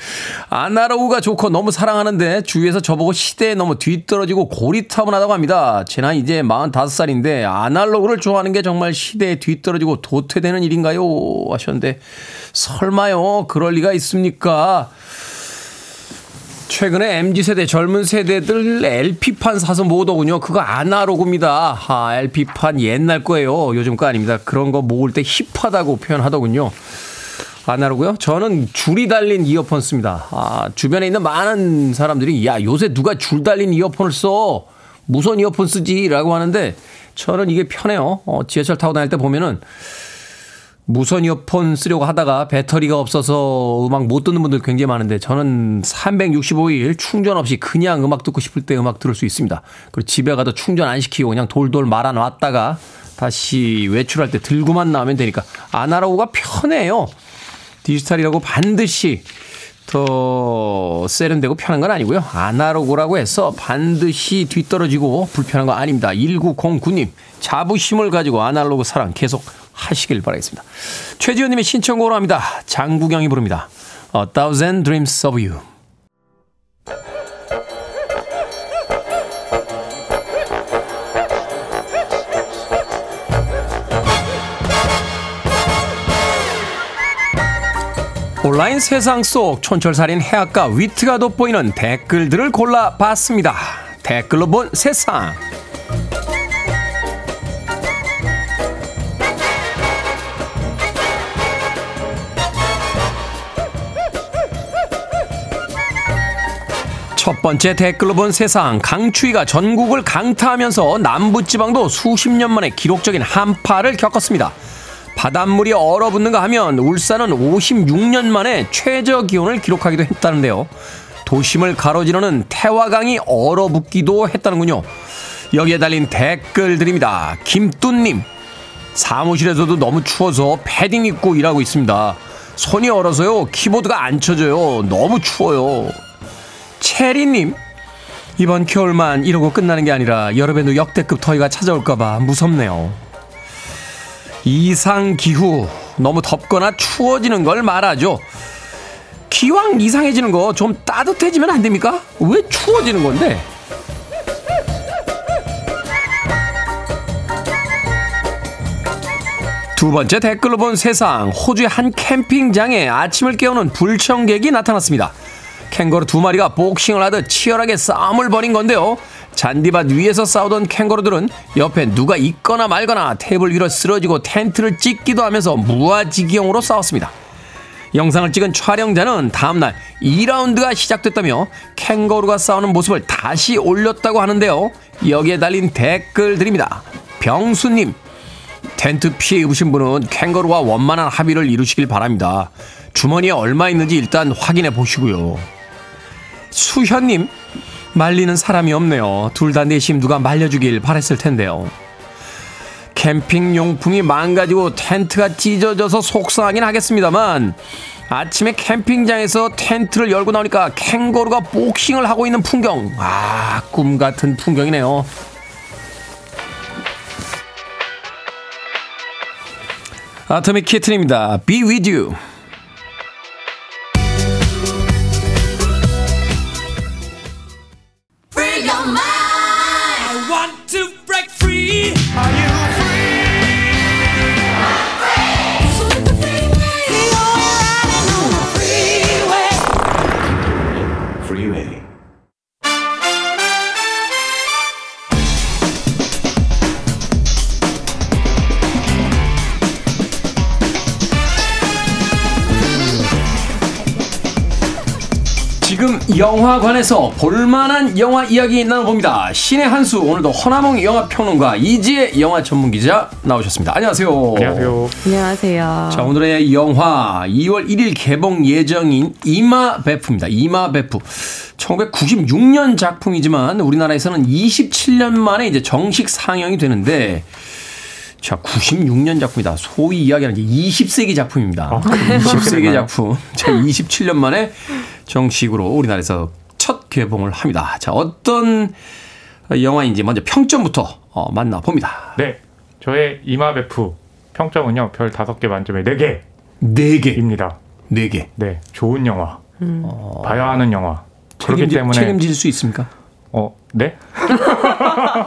[SPEAKER 1] 아나로그가 좋고 너무 사랑하는데 주위에서 저보고 시대에 너무 뒤떨어지고 고리타분하다고 합니다. 제 나이 이제 45살인데 아날로그를 좋아하는 게 정말 시대에 뒤떨어지고 도태되는 일인가요? 하셨는데 설마요. 그럴 리가 있습니까? 최근에 MZ세대 젊은 세대들 LP판 사서 모으더군요. 그거 아나로그입니다. 아, LP판 옛날 거예요. 요즘 거 아닙니다. 그런 거 모을 때 힙하다고 표현하더군요. 아나로그요? 저는 줄이 달린 이어폰 씁니다. 아, 주변에 있는 많은 사람들이 야, 요새 누가 줄 달린 이어폰을 써? 무선 이어폰 쓰지? 라고 하는데 저는 이게 편해요. 어, 지하철 타고 다닐 때 보면은 무선 이어폰 쓰려고 하다가 배터리가 없어서 음악 못 듣는 분들 굉장히 많은데 저는 365일 충전 없이 그냥 음악 듣고 싶을 때 음악 들을 수 있습니다. 그리고 집에 가도 충전 안 시키고 그냥 돌돌 말아 놨다가 다시 외출할 때 들고만 나오면 되니까 아나로그가 편해요. 디지털이라고 반드시 더 세련되고 편한 건 아니고요. 아나로그라고 해서 반드시 뒤떨어지고 불편한 거 아닙니다. 1909님 자부심을 가지고 아날로그 사랑 계속 하시길 바라겠습니다. 최지현님의 신청곡으로 합니다. 장구경이 부릅니다. A Thousand Dreams of You. 온라인 세상 속 촌철살인 해악과 위트가 돋보이는 댓글들을 골라봤습니다. 댓글로 본 세상. 첫 번째 댓글로 본 세상 강추위가 전국을 강타하면서 남부지방도 수십 년 만에 기록적인 한파를 겪었습니다. 바닷물이 얼어붙는가 하면 울산은 56년 만에 최저 기온을 기록하기도 했다는데요. 도심을 가로지르는 태화강이 얼어붙기도 했다는군요. 여기에 달린 댓글들입니다. 김뚜님 사무실에서도 너무 추워서 패딩 입고 일하고 있습니다. 손이 얼어서요 키보드가 안 쳐져요. 너무 추워요. 체리님 이번 겨울만 이러고 끝나는 게 아니라 여름에도 역대급 더위가 찾아올까봐 무섭네요. 이상 기후 너무 덥거나 추워지는 걸 말하죠. 기왕 이상해지는 거 좀 따뜻해지면 안 됩니까? 왜 추워지는 건데? 두 번째 댓글로 본 세상 호주의 한 캠핑장에 아침을 깨우는 불청객이 나타났습니다. 캥거루 두 마리가 복싱을 하듯 치열하게 싸움을 벌인 건데요. 잔디밭 위에서 싸우던 캥거루들은 옆에 누가 있거나 말거나 테이블 위로 쓰러지고 텐트를 찢기도 하면서 무아지경으로 싸웠습니다. 영상을 찍은 촬영자는 다음날 2라운드가 시작됐다며 캥거루가 싸우는 모습을 다시 올렸다고 하는데요. 여기에 달린 댓글들입니다. 병수님, 텐트 피해 입으신 분은 캥거루와 원만한 합의를 이루시길 바랍니다. 주머니에 얼마 있는지 일단 확인해 보시고요. 수현님, 말리는 사람이 없네요. 둘 다 내심 누가 말려주길 바랬을 텐데요. 캠핑 용품이 망가지고 텐트가 찢어져서 속상하긴 하겠습니다만 아침에 캠핑장에서 텐트를 열고 나오니까 캥거루가 복싱을 하고 있는 풍경. 아, 꿈 같은 풍경이네요. 아토믹 키튼입니다. Be with you. 영화관에서 볼만한 영화 이야기 나눠봅니다. 신의 한수 오늘도 허나몽 영화평론가 이지혜 영화 전문기자 나오셨습니다. 안녕하세요.
[SPEAKER 8] 안녕하세요.
[SPEAKER 9] 안녕하세요.
[SPEAKER 1] 자 오늘의 영화 2월 1일 개봉 예정인 이마베프입니다. 이마베프 1996년 작품이지만 우리나라에서는 27년 만에 이제 정식 상영이 되는데 자, 96년 작품이다. 소위 이야기하는 이제 20세기 작품입니다. 20세기 작품. 자, 27년 만에 정식으로 우리나라에서 첫 개봉을 합니다. 자, 어떤 영화인지 먼저 평점부터 어, 만나봅니다.
[SPEAKER 8] 네. 저의 이마베프 평점은요. 별 5개 만점에 4개.
[SPEAKER 1] 4개.
[SPEAKER 8] 입니다.
[SPEAKER 1] 4개.
[SPEAKER 8] 네. 좋은 영화. 봐야 하는 영화. 그렇기
[SPEAKER 1] 책임질,
[SPEAKER 8] 때문에
[SPEAKER 1] 책임질 수 있습니까?
[SPEAKER 8] 어, 네?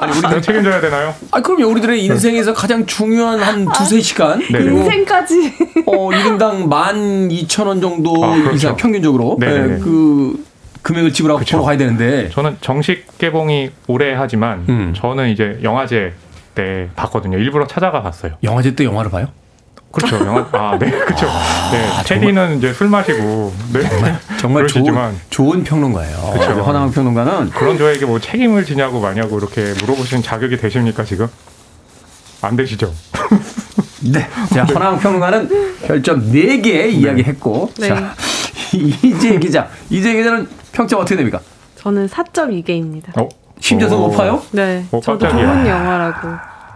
[SPEAKER 1] 아니, 우리
[SPEAKER 8] 내가 책임져야 되나요?
[SPEAKER 1] 아, 그럼요. 우리들의 인생에서 가장 중요한 한 두세 시간.
[SPEAKER 8] 네.
[SPEAKER 1] 그리고
[SPEAKER 9] 인생까지.
[SPEAKER 1] 어, 1인당 12,000원 정도
[SPEAKER 8] 아, 그렇죠.
[SPEAKER 1] 이상 평균적으로
[SPEAKER 8] 네네네.
[SPEAKER 1] 예, 그 금액을 지불하고
[SPEAKER 8] 그쵸.
[SPEAKER 1] 보러 가야 되는데
[SPEAKER 8] 저는 정식 개봉이 오래 하지만
[SPEAKER 1] 음.
[SPEAKER 8] 저는 이제 영화제 때 봤거든요. 일부러 찾아가 봤어요.
[SPEAKER 1] 영화제 때 영화를 봐요?
[SPEAKER 8] 그렇죠. 영화 아, 네. *laughs* 그렇죠. 네.
[SPEAKER 1] 아,
[SPEAKER 8] 테디는 이제 술 마시고 네.
[SPEAKER 1] 정말 좋은,
[SPEAKER 8] 그러시지만
[SPEAKER 1] 좋은 평론가예요.
[SPEAKER 8] 그쵸.
[SPEAKER 1] 허나만 평론가는
[SPEAKER 8] 그런 저에게 뭐 책임을 지냐고 마냐고 이렇게 물어보시는 자격이 되십니까, 지금? 안 되시죠? *laughs*
[SPEAKER 1] 네. 자, 허나만 평론가는 별점 4개 이야기했고
[SPEAKER 9] 네.
[SPEAKER 1] 자, 이재 기자. 이재 기자는 평점 어떻게 됩니까?
[SPEAKER 9] 저는 4.2개입니다.
[SPEAKER 8] 어?
[SPEAKER 1] 심지어 더
[SPEAKER 8] 오.
[SPEAKER 1] 높아요?
[SPEAKER 9] 네.
[SPEAKER 8] 어,
[SPEAKER 9] 저도
[SPEAKER 8] 깜짝이야.
[SPEAKER 9] 좋은 영화라고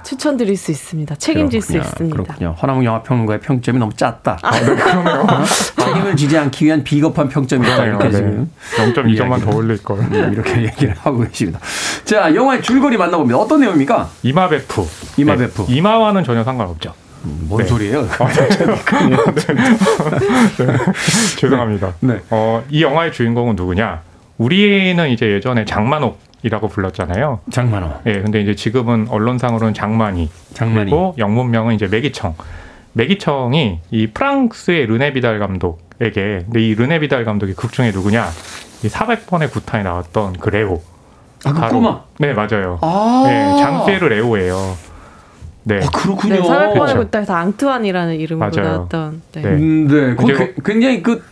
[SPEAKER 9] 추천드릴 수 있습니다. 책임질 수
[SPEAKER 1] 그렇군요.
[SPEAKER 9] 있습니다.
[SPEAKER 1] 그렇군요. 허나몽 영화 평론가의 평점이 너무 짰다.
[SPEAKER 8] 아, 네, 그러네요. *laughs*
[SPEAKER 1] 책임을 지지 않기 위한 비겁한 평점이다. 이렇게
[SPEAKER 8] 네.
[SPEAKER 1] 지금
[SPEAKER 8] 0.2점만 더 올릴 걸.
[SPEAKER 1] 네, 이렇게 얘기를 하고 계십니다. 자, 영화의 줄거리 만나봅니다. 어떤 내용입니까?
[SPEAKER 8] 이마베프.
[SPEAKER 1] 이마베프.
[SPEAKER 8] 네, 이마와는 전혀 상관없죠.
[SPEAKER 1] 뭔
[SPEAKER 8] 네.
[SPEAKER 1] 소리예요? *laughs*
[SPEAKER 8] 죄송합니다.
[SPEAKER 1] 네.
[SPEAKER 8] 어, 이 영화의 주인공은 누구냐? 우리는 이제 예전에 장만옥 이라고 불렀잖아요.
[SPEAKER 1] 장만호.
[SPEAKER 8] 예, 근데 이제 지금은 언론상으로는 장만이.
[SPEAKER 1] 장만이.
[SPEAKER 8] 그리고 영문명은 이제 매기청. 매기청이 이 프랑스의 르네비달 감독에게, 근데 이 르네비달 감독이 극 중에 누구냐? 이 400번의 구타에 나왔던 그 레오.
[SPEAKER 1] 아, 그 꼬마.
[SPEAKER 8] 네, 맞아요.
[SPEAKER 1] 아.
[SPEAKER 8] 네, 장피에르 레오예요. 네.
[SPEAKER 1] 아, 그렇군요.
[SPEAKER 9] 네, 400번의
[SPEAKER 8] 그쵸.
[SPEAKER 9] 굿다에서 앙투안이라는 이름으로
[SPEAKER 8] 맞아요.
[SPEAKER 9] 나왔던 네.
[SPEAKER 8] 네.
[SPEAKER 1] 음, 네. 그- 굉장히 그.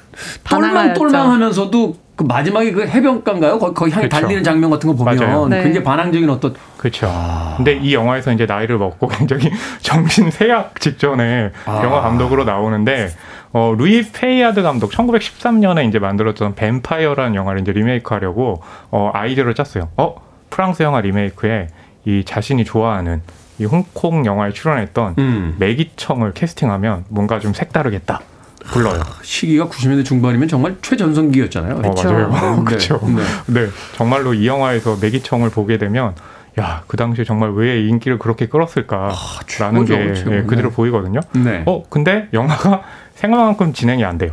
[SPEAKER 1] 똘망똘망하면서도 그 마지막에 그 해변가인가요? 거기, 거기 향해
[SPEAKER 8] 그쵸.
[SPEAKER 1] 달리는 장면 같은 거 보면.
[SPEAKER 9] 네.
[SPEAKER 1] 굉장히 반항적인 어떤
[SPEAKER 8] 그렇죠.
[SPEAKER 1] 아.
[SPEAKER 8] 근데 이 영화에서 이제 나이를 먹고 *laughs* 굉장히 정신 세약 직전에
[SPEAKER 1] 아.
[SPEAKER 8] 영화 감독으로 나오는데 어 루이 푀이야드 감독 1913년에 이제 만들었던 뱀파이어라는 영화를 이제 리메이크하려고 어 아이디어를 짰어요. 어 프랑스 영화 리메이크에 이 자신이 좋아하는 이 홍콩 영화에 출연했던
[SPEAKER 1] 음.
[SPEAKER 8] 매기 청을 캐스팅하면 뭔가 좀 색다르겠다. 불러요.
[SPEAKER 1] 시기가 90년대 중반이면 정말 최전성기였잖아요.
[SPEAKER 8] 어, 맞아요.
[SPEAKER 1] 네.
[SPEAKER 8] 그렇죠.
[SPEAKER 1] 네.
[SPEAKER 8] 네, 정말로 이 영화에서 매기 청을 보게 되면 야, 그 당시에 정말 왜 인기를 그렇게 끌었을까라는
[SPEAKER 1] 최고죠,
[SPEAKER 8] 게
[SPEAKER 1] 최고.
[SPEAKER 8] 예, 그대로
[SPEAKER 1] 네.
[SPEAKER 8] 보이거든요.
[SPEAKER 1] 네.
[SPEAKER 8] 어, 근데 영화가 생각만큼 진행이 안 돼요.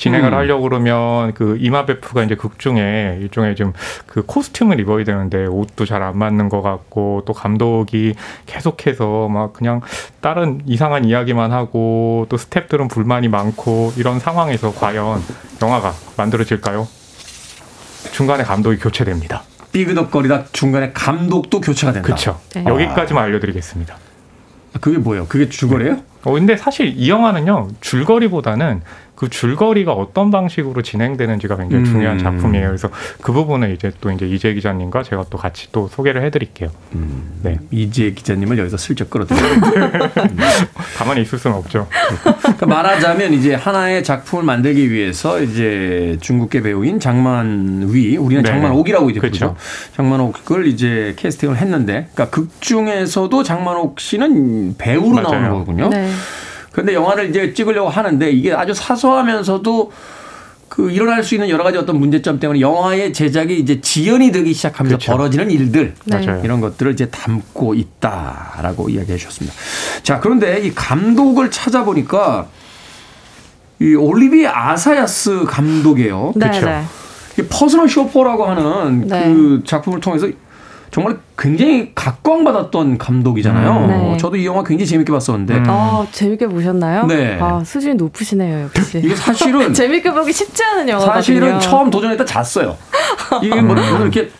[SPEAKER 8] 진행을
[SPEAKER 1] 음.
[SPEAKER 8] 하려고 그러면 그 이마베프가 이제 극 중에 일종의 좀 그 코스튬을 입어야 되는데 옷도 잘 안 맞는 것 같고 또 감독이 계속해서 막 그냥 다른 이상한 이야기만 하고 또 스탭들은 불만이 많고 이런 상황에서 과연 영화가 만들어질까요? 중간에 감독이 교체됩니다.
[SPEAKER 1] 삐그덕거리다 중간에 감독도 교체가 된다.
[SPEAKER 8] 그렇죠.
[SPEAKER 9] 네.
[SPEAKER 8] 여기까지만 알려드리겠습니다.
[SPEAKER 1] 아, 그게 뭐예요? 그게 줄거리예요?
[SPEAKER 8] 어, 근데 사실 이 영화는요, 줄거리보다는 그 줄거리가 어떤 방식으로 진행되는지가 굉장히
[SPEAKER 1] 음.
[SPEAKER 8] 중요한 작품이에요. 그래서 그 부분을 이제 또 이제 이재 기자님과 제가 또 같이 또 소개를 해드릴게요. 네.
[SPEAKER 1] 이지혜 기자님을 여기서 슬쩍 끌어들여요. *laughs*
[SPEAKER 8] 가만히 있을 수는 없죠.
[SPEAKER 1] 그러니까 말하자면 이제 하나의 작품을 만들기 위해서 이제 중국계 배우인 장만위, 우리는
[SPEAKER 8] 네.
[SPEAKER 1] 장만옥이라고 이제
[SPEAKER 8] 그렇죠.
[SPEAKER 1] 부르죠. 장만옥을 이제 캐스팅을 했는데, 그러니까 극 중에서도 장만옥 씨는 배우로
[SPEAKER 8] 맞아요.
[SPEAKER 1] 나오는 거거든요.
[SPEAKER 9] 네.
[SPEAKER 1] 그런데 영화를 이제 찍으려고 하는데 이게 아주 사소하면서도 그 일어날 수 있는 여러 가지 어떤 문제점 때문에 영화의 제작이 이제 지연이 되기 시작하면서
[SPEAKER 8] 그렇죠.
[SPEAKER 1] 벌어지는 일들
[SPEAKER 9] 네.
[SPEAKER 8] 맞아요.
[SPEAKER 1] 이런 것들을 이제 담고 있다라고 이야기해 주셨습니다. 자, 그런데 이 감독을 찾아보니까 이 올리비에 아사야스 감독이에요.
[SPEAKER 9] 네,
[SPEAKER 8] 그쵸.
[SPEAKER 9] 네.
[SPEAKER 1] 이 Personal Shopper라고 하는
[SPEAKER 9] 네.
[SPEAKER 1] 그 작품을 통해서 정말 굉장히 각광받았던 감독이잖아요.
[SPEAKER 8] 음.
[SPEAKER 9] 네.
[SPEAKER 1] 저도 이 영화 굉장히 재밌게 봤었는데
[SPEAKER 8] 음.
[SPEAKER 9] 아, 재밌게 보셨나요?
[SPEAKER 1] 네.
[SPEAKER 9] 아, 수준이 높으시네요, 역시.
[SPEAKER 1] 이게 사실은 *laughs*
[SPEAKER 9] 재밌게 보기 쉽지 않은 영화거든요.
[SPEAKER 1] 사실은 처음 도전했다 잤어요. 이게 뭐, *laughs* 뭐 이렇게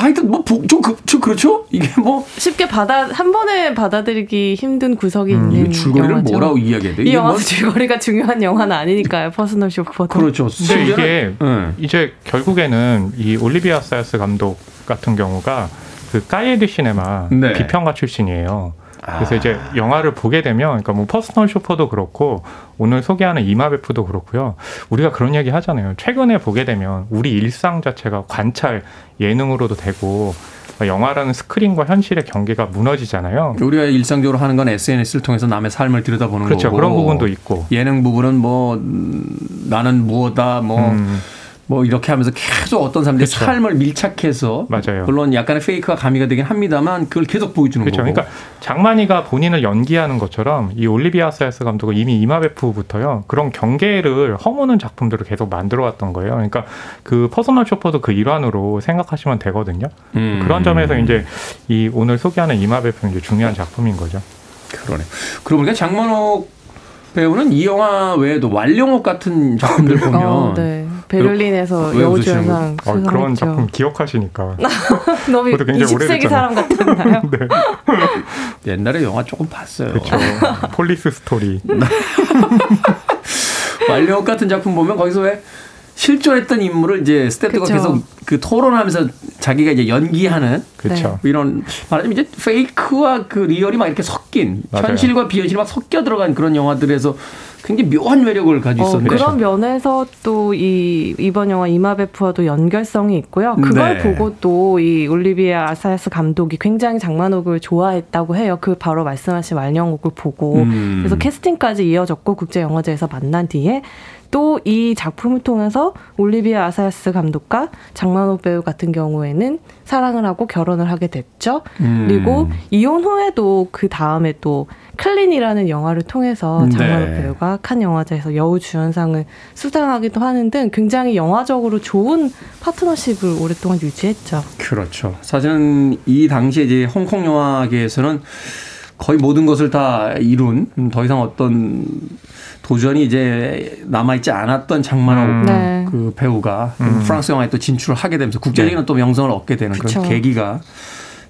[SPEAKER 1] 하여튼 뭐저 그, 저 그렇죠? 이게 뭐
[SPEAKER 9] 쉽게 받아 한 번에 받아들이기 힘든 구석이
[SPEAKER 1] 음,
[SPEAKER 9] 있는
[SPEAKER 1] 이 줄거리를
[SPEAKER 9] 영화죠.
[SPEAKER 1] 뭐라고 이야기해야 돼?
[SPEAKER 9] 이 영화
[SPEAKER 1] 뭐-
[SPEAKER 9] 줄거리가 중요한 영화는 아니니까요. Personal Shopper도.
[SPEAKER 1] 그렇죠.
[SPEAKER 8] 근데 이게
[SPEAKER 1] 네.
[SPEAKER 8] 이제 결국에는 이 올리비에 아사야스 감독 같은 경우가 그 Cahiers du Cinéma 네.
[SPEAKER 1] 아.
[SPEAKER 8] 비평가 출신이에요. 그래서 이제 영화를 보게 되면, 그러니까 뭐 Personal Shopper도 그렇고 오늘 소개하는 이마 베프도 그렇고요. 우리가 그런 얘기 하잖아요. 최근에 보게 되면 우리 일상 자체가 관찰 예능으로도 되고 영화라는 스크린과 현실의 경계가 무너지잖아요.
[SPEAKER 1] 우리가 일상적으로 하는 건 SNS를 통해서 남의 삶을 들여다보는
[SPEAKER 8] 그렇죠.
[SPEAKER 1] 거고
[SPEAKER 8] 그런 부분도 있고.
[SPEAKER 1] 예능 부분은 뭐 음, 나는 무엇다 뭐.
[SPEAKER 8] 음.
[SPEAKER 1] 뭐 이렇게 하면서 계속 어떤 사람들의
[SPEAKER 8] 그렇죠.
[SPEAKER 1] 삶을 밀착해서
[SPEAKER 8] 맞아요.
[SPEAKER 1] 물론 약간의 fake가 가미가 되긴 합니다만 그걸 계속 보여주는
[SPEAKER 8] 그렇죠.
[SPEAKER 1] 거고.
[SPEAKER 8] 그러니까 장만옥이 본인을 연기하는 것처럼 이 올리비에 아사야스 감독은 이미 이마베프부터요 그런 경계를 허무는 작품들을 계속 만들어 왔던 거예요. 그러니까 그 Personal Shopper도 그 일환으로 생각하시면 되거든요.
[SPEAKER 1] 음.
[SPEAKER 8] 그런 점에서 이제 이 오늘 소개하는 이마베프는 이제 중요한 작품인 거죠.
[SPEAKER 1] 그러네. 그러고 보니까 장만옥 배우는 이 영화 외에도 완령옥 같은 작품들 보면
[SPEAKER 9] 어, 네. 베를린에서 여우주연상
[SPEAKER 8] 어, 그런
[SPEAKER 9] 수상했죠.
[SPEAKER 8] 작품 기억하시니까. *laughs*
[SPEAKER 9] 너무
[SPEAKER 8] 그것도 굉장히
[SPEAKER 9] 20세기
[SPEAKER 8] 오래됐잖아요.
[SPEAKER 9] 사람 같았나요? *laughs*
[SPEAKER 8] 네.
[SPEAKER 1] 옛날에 영화 조금 봤어요.
[SPEAKER 8] 그렇죠. Police Story. *laughs*
[SPEAKER 1] 완령옥 같은 작품 보면 거기서 왜 실존했던 인물을 이제 스태프가
[SPEAKER 9] 그쵸.
[SPEAKER 1] 계속 그 토론하면서 자기가 이제 연기하는
[SPEAKER 8] 그렇죠.
[SPEAKER 1] 이런 말하자면 이제 페이크와 그 리얼이 막 이렇게 섞인
[SPEAKER 8] 맞아요.
[SPEAKER 1] 현실과 비현실이 막 섞여 들어간 그런 영화들에서 굉장히 묘한 매력을 가지고
[SPEAKER 9] 어,
[SPEAKER 1] 있었는데
[SPEAKER 9] 그런 면에서 또 이 이번 영화 이마베프와도 연결성이 있고요. 그걸
[SPEAKER 1] 네.
[SPEAKER 9] 보고 또 이 올리비아 아사야스 감독이 굉장히 장만옥을 좋아했다고 해요. 그 바로 말씀하신 말령옥을 보고
[SPEAKER 1] 음.
[SPEAKER 9] 그래서 캐스팅까지 이어졌고 국제 영화제에서 만난 뒤에 또 이 작품을 통해서 올리비에 아사야스 감독과 장만옥 배우 같은 경우에는 사랑을 하고 결혼을 하게 됐죠.
[SPEAKER 1] 음.
[SPEAKER 9] 그리고 이혼 후에도 그 다음에 또 Clean이라는 영화를 통해서 장만옥
[SPEAKER 1] 네.
[SPEAKER 9] 배우가 칸 영화제에서 여우 주연상을 수상하기도 하는 등 굉장히 영화적으로 좋은 파트너십을 오랫동안 유지했죠.
[SPEAKER 1] 그렇죠. 사실은 이 당시에 이제 홍콩 영화계에서는 거의 모든 것을 다 이룬 음, 더 이상 어떤 도전이 이제 남아있지 않았던 장만옥
[SPEAKER 8] 음.
[SPEAKER 9] 네.
[SPEAKER 1] 그 배우가 또
[SPEAKER 8] 음.
[SPEAKER 1] 프랑스 영화에 또 진출을 하게 되면서 국제적인 또 명성을 얻게 되는 그런
[SPEAKER 9] 그쵸.
[SPEAKER 1] 계기가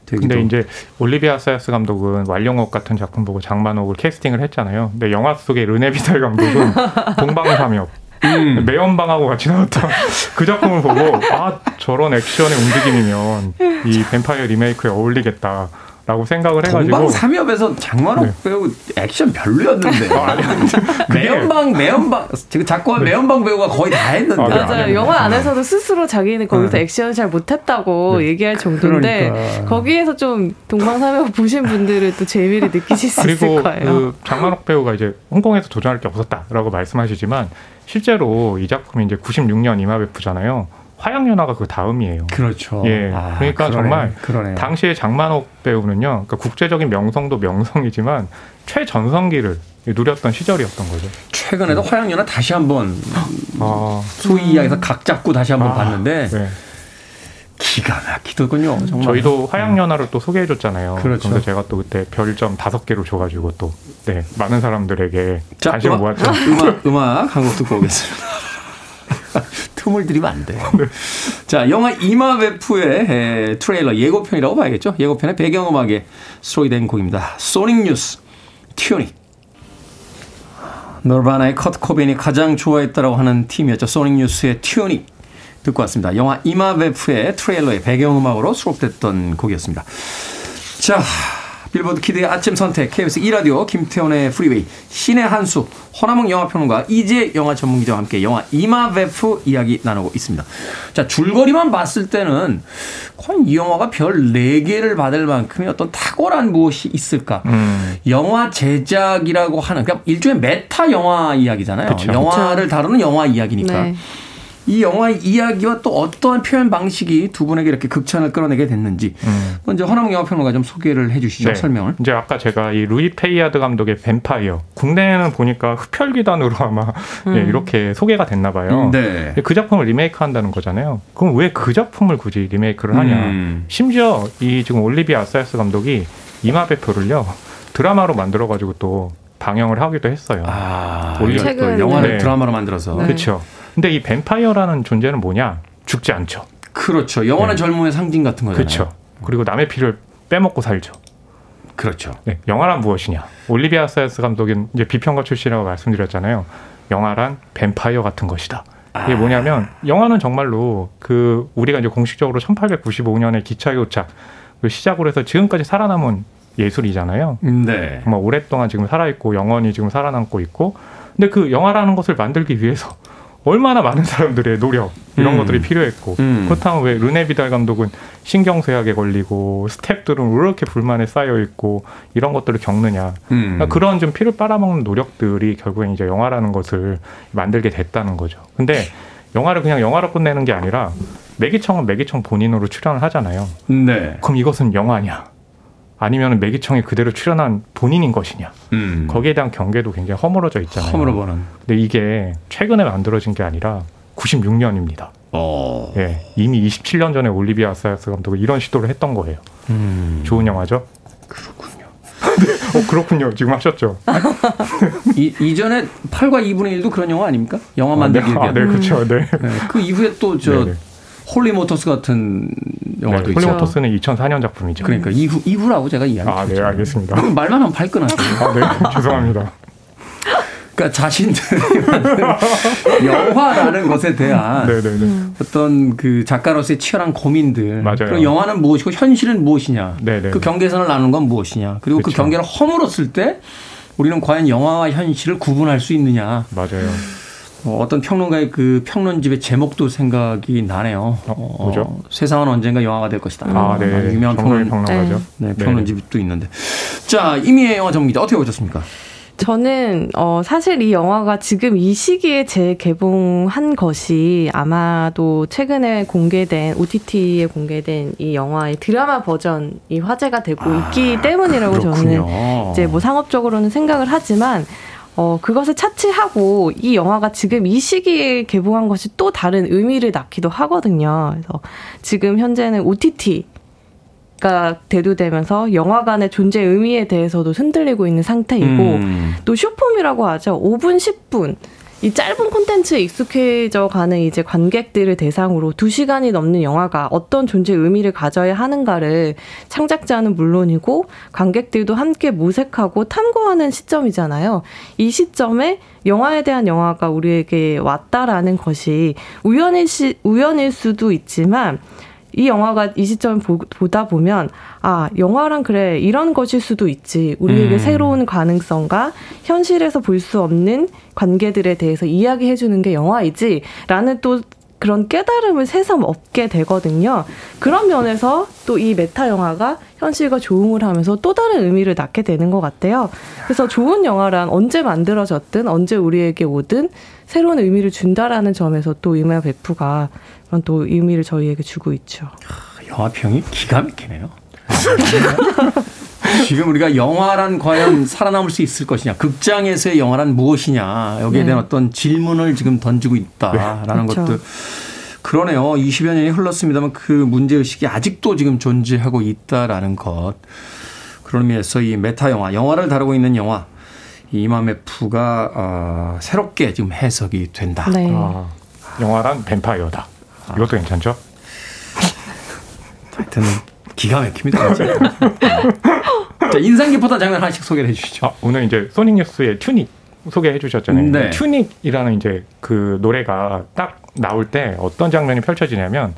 [SPEAKER 1] 되기도
[SPEAKER 8] 근데 이제 올리비아 사이스 감독은 완룡옥 같은 작품 보고 장만옥을 캐스팅을 했잖아요. 근데 영화 속의 르네 비달 감독은 *laughs* 동방삼역
[SPEAKER 1] 음.
[SPEAKER 8] 매연방하고 같이 나왔던 *laughs* 그 작품을 보고 아 저런 액션의 움직임이면 이 뱀파이어 리메이크에 어울리겠다 라고 생각을 해가지고
[SPEAKER 1] 동방삼엽에서 장만옥
[SPEAKER 8] 네.
[SPEAKER 1] 배우 액션 별로였는데
[SPEAKER 8] 아, 그게- *laughs*
[SPEAKER 1] 매연방 매연방 지금 작고 매연방 배우가 거의 다 했는데
[SPEAKER 8] 아, 네,
[SPEAKER 9] 맞아요.
[SPEAKER 8] 아니요.
[SPEAKER 9] 영화 안에서도 스스로 자기는 거기서
[SPEAKER 1] 네.
[SPEAKER 9] 액션을 잘 못했다고 얘기할 정도인데
[SPEAKER 1] 그러니까.
[SPEAKER 9] 거기에서 좀 동방삼역 보신 분들은 또 재미를 느끼실 수
[SPEAKER 8] 그리고
[SPEAKER 9] 있을 거예요.
[SPEAKER 8] 그 장만옥 배우가 이제 홍콩에서 도전할 게 없었다라고 말씀하시지만 실제로 이 작품이 이제 96년 이마베프잖아요. 화양연화가 그 다음이에요.
[SPEAKER 1] 그렇죠.
[SPEAKER 8] 예,
[SPEAKER 1] 아,
[SPEAKER 8] 그러니까
[SPEAKER 1] 그러네.
[SPEAKER 8] 정말
[SPEAKER 1] 그러네요.
[SPEAKER 8] 당시에 장만옥 배우는요, 그러니까 국제적인 명성도 명성이지만 최전성기를 누렸던 시절이었던 거죠.
[SPEAKER 1] 최근에도 화양연화 다시 한번
[SPEAKER 8] 아,
[SPEAKER 1] 소위 이야기해서 각 잡고 다시 한번
[SPEAKER 8] 아,
[SPEAKER 1] 봤는데
[SPEAKER 8] 네.
[SPEAKER 1] 기가 막히더군요. 정말.
[SPEAKER 8] 저희도 화양연화를 또 소개해줬잖아요.
[SPEAKER 1] 그렇죠.
[SPEAKER 8] 근데 제가 또 그때 별점 다섯 개로 줘가지고 또 네, 많은 사람들에게
[SPEAKER 1] 자,
[SPEAKER 8] 관심을 모았죠. *laughs*
[SPEAKER 1] 음악, 음악 한 곡 듣고 오겠습니다. *laughs* 틈을 들이면 안 돼.
[SPEAKER 8] 네.
[SPEAKER 1] 자, 영화 이마베프의 에, 트레일러 예고편이라고 봐야겠죠. 예고편의 배경음악에 수록이 된 곡입니다. Sonic Youth Tunic. 너바나의 커트 코베인이 가장 좋아했다라고 하는 팀이었죠. Sonic Youth의 Tunic 듣고 왔습니다. 영화 이마베프의 트레일러의 배경음악으로 수록됐던 곡이었습니다. 자, 빌보드 키드의 아침 선택, KBS 2라디오, 김태훈의 프리웨이, 신의 한수, 허남웅 영화평론가, 이재 영화 전문기자와 함께 영화 이마베프 이야기 나누고 있습니다. 자, 줄거리만 봤을 때는 과연 이 영화가 별 4개를 받을 만큼의 어떤 탁월한 무엇이 있을까?
[SPEAKER 8] 음,
[SPEAKER 1] 영화 제작이라고 하는, 그러니까 일종의 메타 영화 이야기잖아요.
[SPEAKER 8] 그쵸.
[SPEAKER 1] 영화를 다루는 영화 이야기니까.
[SPEAKER 9] 네.
[SPEAKER 1] 이 영화의 이야기와 또 어떠한 표현 방식이 두 분에게 이렇게 극찬을 끌어내게 됐는지
[SPEAKER 8] 음.
[SPEAKER 1] 먼저 허남웅 영화평론가 좀 소개를 해주시죠
[SPEAKER 8] 네.
[SPEAKER 1] 설명을
[SPEAKER 8] 이제 아까 제가 이 루이 페이아드 감독의 뱀파이어 국내에는 보니까 흡혈귀단으로 아마 예, 이렇게 소개가 됐나 봐요.
[SPEAKER 1] 네.
[SPEAKER 8] 그 작품을 리메이크한다는 거잖아요. 그럼 왜 그 작품을 굳이 리메이크를 하냐?
[SPEAKER 1] 음.
[SPEAKER 8] 심지어 이 지금 올리비에 아사야스 감독이 이마베프를요 드라마로 만들어가지고 또 방영을 하기도 했어요.
[SPEAKER 1] 아,
[SPEAKER 8] 올리-
[SPEAKER 1] 이걸 또
[SPEAKER 9] 최근,
[SPEAKER 1] 영화를
[SPEAKER 8] 네.
[SPEAKER 1] 드라마로 만들어서
[SPEAKER 9] 네.
[SPEAKER 8] 그렇죠. 근데 이 뱀파이어라는 존재는 뭐냐? 죽지 않죠.
[SPEAKER 1] 그렇죠. 영원한 젊음의 상징 같은 거잖아요.
[SPEAKER 8] 그렇죠. 그리고 남의 피를 빼먹고 살죠.
[SPEAKER 1] 그렇죠.
[SPEAKER 8] 네, 영화란 무엇이냐? 올리비에 아사야스 감독은 이제 비평가 출신이라고 말씀드렸잖아요. 영화란 뱀파이어 같은 것이다. 이게 뭐냐면 영화는 정말로 그 우리가 이제 공식적으로 1895년에 기차 도착 그 시작으로 해서 지금까지 살아남은 예술이잖아요.
[SPEAKER 1] 네.
[SPEAKER 8] 정말 오랫동안 지금 살아있고 영원히 지금 살아남고 있고 근데 그 영화라는 것을 만들기 위해서 얼마나 많은 사람들의 노력 이런
[SPEAKER 1] 음.
[SPEAKER 8] 것들이 필요했고
[SPEAKER 1] 음.
[SPEAKER 8] 그렇다면 왜 르네 비달 감독은 신경쇠약에 걸리고 스탭들은 왜 이렇게 불만에 쌓여 있고 이런 것들을 겪느냐
[SPEAKER 1] 음.
[SPEAKER 8] 그러니까 그런 좀 피를 빨아먹는 노력들이 결국엔 이제 영화라는 것을 만들게 됐다는 거죠. 근데 영화를 그냥 영화로 끝내는 게 아니라 매기청은 매기청 본인으로 출연을 하잖아요.
[SPEAKER 1] 네.
[SPEAKER 8] 그럼 이것은 영화냐? 아니면 매기청이 그대로 출연한 본인인 것이냐?
[SPEAKER 1] 음.
[SPEAKER 8] 거기에 대한 경계도 굉장히 허물어져 있잖아요.
[SPEAKER 1] 허물어 보는.
[SPEAKER 8] 근데 이게 최근에 만들어진 게 아니라 96년입니다.
[SPEAKER 1] 어.
[SPEAKER 8] 예, 이미 27년 전에 올리비아 아사야스 감독은 이런 시도를 했던 거예요.
[SPEAKER 1] 음.
[SPEAKER 8] 좋은 영화죠?
[SPEAKER 1] 그렇군요. *laughs*
[SPEAKER 8] 어, 그렇군요. 지금 하셨죠? *laughs*
[SPEAKER 1] 이, 이전에 8과 2분의 1도 그런 영화 아닙니까? 영화
[SPEAKER 8] 아, 네,
[SPEAKER 1] 만들기
[SPEAKER 8] 아, 네, 그렇죠. 네.
[SPEAKER 1] 네. 그 이후에 또저
[SPEAKER 8] 네, 네.
[SPEAKER 1] Holy Motors 같은 영화도
[SPEAKER 8] 네,
[SPEAKER 1] 있죠.
[SPEAKER 8] Holy Motors는 2004년 작품이죠.
[SPEAKER 1] 그러니까 이후 이후라고 제가 이야기.
[SPEAKER 8] 아, 네, 알겠습니다.
[SPEAKER 1] 말만 하면 발끈하세요.
[SPEAKER 8] 아, 네, *laughs* 죄송합니다.
[SPEAKER 1] 그러니까 자신들이 *laughs* 영화라는 것에 대한
[SPEAKER 8] 네, 네, 네.
[SPEAKER 1] 어떤 그 작가로서의 치열한 고민들.
[SPEAKER 8] 맞아요.
[SPEAKER 1] 그리고 영화는 무엇이고 현실은 무엇이냐.
[SPEAKER 8] 네, 네.
[SPEAKER 1] 그 경계선을 나누는 건 무엇이냐. 그리고 그
[SPEAKER 8] 그쵸.
[SPEAKER 1] 경계를 허물었을 때 우리는 과연 영화와 현실을 구분할 수 있느냐.
[SPEAKER 8] 맞아요.
[SPEAKER 1] 어, 어떤 평론가의 그 평론집의 제목도 생각이 나네요.
[SPEAKER 8] 어, 뭐죠?
[SPEAKER 1] 세상은 언젠가 영화가 될 것이다.
[SPEAKER 8] 아, 네.
[SPEAKER 1] 아주 유명한 평론,
[SPEAKER 8] 평론가죠.
[SPEAKER 1] 네, 평론집이 또 있는데. 자, 이미의 영화 전문기자 어떻게 보셨습니까?
[SPEAKER 9] 저는 어 사실 이 영화가 지금 이 시기에 재개봉한 것이 아마도 최근에 공개된 OTT에 공개된 이 영화의 드라마 버전이 화제가 되고 있기 때문이라고 저는
[SPEAKER 1] 그렇군요.
[SPEAKER 9] 이제 뭐 상업적으로는 생각을 하지만 어 그것을 차치하고 이 영화가 지금 이 시기에 개봉한 것이 또 다른 의미를 낳기도 하거든요. 그래서 지금 현재는 OTT 가 대두되면서 영화관의 존재 의미에 대해서도 흔들리고 있는 상태이고
[SPEAKER 1] 음.
[SPEAKER 9] 또 쇼폼이라고 하죠. 5분, 10분. 이 짧은 콘텐츠에 익숙해져 가는 이제 관객들을 대상으로 2시간이 넘는 영화가 어떤 존재 의미를 가져야 하는가를 창작자는 물론이고 관객들도 함께 모색하고 탐구하는 시점이잖아요. 이 시점에 영화에 대한 영화가 우리에게 왔다라는 것이 우연일, 시, 우연일 수도 있지만 이 영화가 이 시점을 보, 보다 보면 아 영화란 그래 이런 것일 수도 있지 우리에게
[SPEAKER 1] 음.
[SPEAKER 9] 새로운 가능성과 현실에서 볼 수 없는 관계들에 대해서 이야기해 주는 게 영화이지라는 또 그런 깨달음을 새삼 얻게 되거든요. 그런 면에서 또 이 메타 영화가 현실과 조응을 하면서 또 다른 의미를 낳게 되는 것 같아요. 그래서 좋은 영화란 언제 만들어졌든 언제 우리에게 오든 새로운 의미를 준다라는 점에서 또 이마 베프가 그런 또 의미를 저희에게 주고 있죠.
[SPEAKER 1] 영화평이 기가 막히네요. 지금 우리가 영화란 과연 살아남을 수 있을 것이냐, 극장에서의 영화란 무엇이냐, 여기에
[SPEAKER 9] 네.
[SPEAKER 1] 대한 어떤 질문을 지금 던지고 있다라는
[SPEAKER 9] 그렇죠.
[SPEAKER 1] 것도 그러네요. 20여 년이 흘렀습니다만 그 문제의식이 아직도 지금 존재하고 있다라는 것. 그런 의미에서 이 메타 영화, 영화를 다루고 있는 영화, 이 이마메프가 어, 새롭게 지금 해석이 된다.
[SPEAKER 9] 네.
[SPEAKER 8] 아, 영화란 뱀파이어다. 이것도 괜찮죠?
[SPEAKER 1] 하여튼 기가 막힙니다. 자, 인상 깊었던 장면 하나씩 소개를 해 주시죠.
[SPEAKER 8] 아, 오늘 이제 소닉 뉴스의 튜닉 소개해 주셨잖아요.
[SPEAKER 1] 네.
[SPEAKER 8] Tunic이라는 이제 그 노래가 딱 나올 때 어떤 장면이 펼쳐지냐면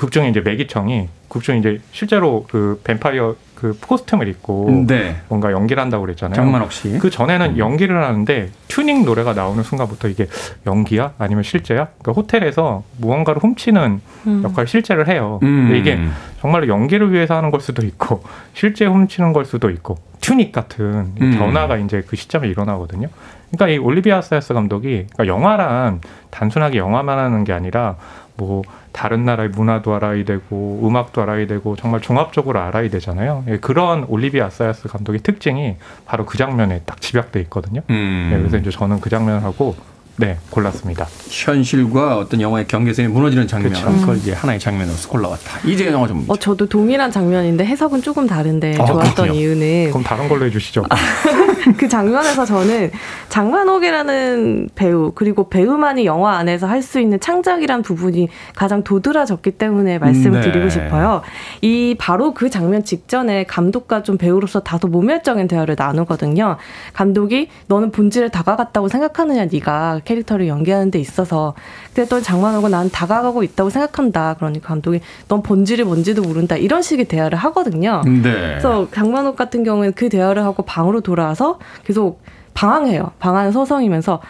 [SPEAKER 8] 극중에 이제 Maggie Cheung이 극중에 이제 실제로 그 뱀파이어 그 costume을 입고
[SPEAKER 1] 네.
[SPEAKER 8] 뭔가 연기를 한다고 그랬잖아요.
[SPEAKER 1] 장만옥 씨.
[SPEAKER 8] 그 전에는 연기를 하는데 Tunic 노래가 나오는 순간부터 이게 연기야 아니면 실제야? 그러니까 호텔에서 무언가를 훔치는
[SPEAKER 9] 음.
[SPEAKER 8] 역할 실제를 해요.
[SPEAKER 1] 음.
[SPEAKER 8] 이게 정말로 연기를 위해서 하는 걸 수도 있고 실제 훔치는 걸 수도 있고 Tunic 같은 이
[SPEAKER 1] 음.
[SPEAKER 8] 변화가 이제 그 시점에 일어나거든요. 그러니까 이 올리비아 사이스 감독이 그러니까 영화란 단순하게 영화만 하는 게 아니라 뭐 다른 나라의 문화도 알아야 되고 음악도 알아야 되고 정말 종합적으로 알아야 되잖아요. 예, 그런 올리비아 사이스 감독의 특징이 바로 그 장면에 딱 집약돼 있거든요.
[SPEAKER 1] 음.
[SPEAKER 8] 네, 그래서 이제 저는 그 장면을 하고 네 골랐습니다.
[SPEAKER 1] 현실과 어떤 영화의 경계선이 무너지는 장면,
[SPEAKER 8] 그쵸.
[SPEAKER 1] 그걸 이제 하나의 장면으로서 골라왔다. 이제 영화 전문가.
[SPEAKER 9] 어, 저도 동일한 장면인데 해석은 조금 다른데
[SPEAKER 1] 아,
[SPEAKER 9] 좋았던
[SPEAKER 1] 그렇군요.
[SPEAKER 9] 이유는
[SPEAKER 8] 그럼 다른 걸로 해주시죠. *laughs*
[SPEAKER 9] 그 장면에서 저는 장만옥이라는 배우 그리고 배우만이 영화 안에서 할 수 있는 창작이란 부분이 가장 도드라졌기 때문에 말씀을
[SPEAKER 1] 네.
[SPEAKER 9] 드리고 싶어요. 이 바로 그 장면 직전에 감독과 좀 배우로서 다소 모멸적인 대화를 나누거든요. 감독이 너는 본질에 다가갔다고 생각하느냐 네가 캐릭터를 연기하는 데 있어서 그랬더니 장만옥은 난 다가가고 있다고 생각한다. 그러니까 감독이 넌 본질이 뭔지도 모른다. 이런 식의 대화를 하거든요.
[SPEAKER 1] 네.
[SPEAKER 9] 그래서 장만옥 같은 경우에는 그 대화를 하고 방으로 돌아와서 계속 방황해요. 방황 서성이면서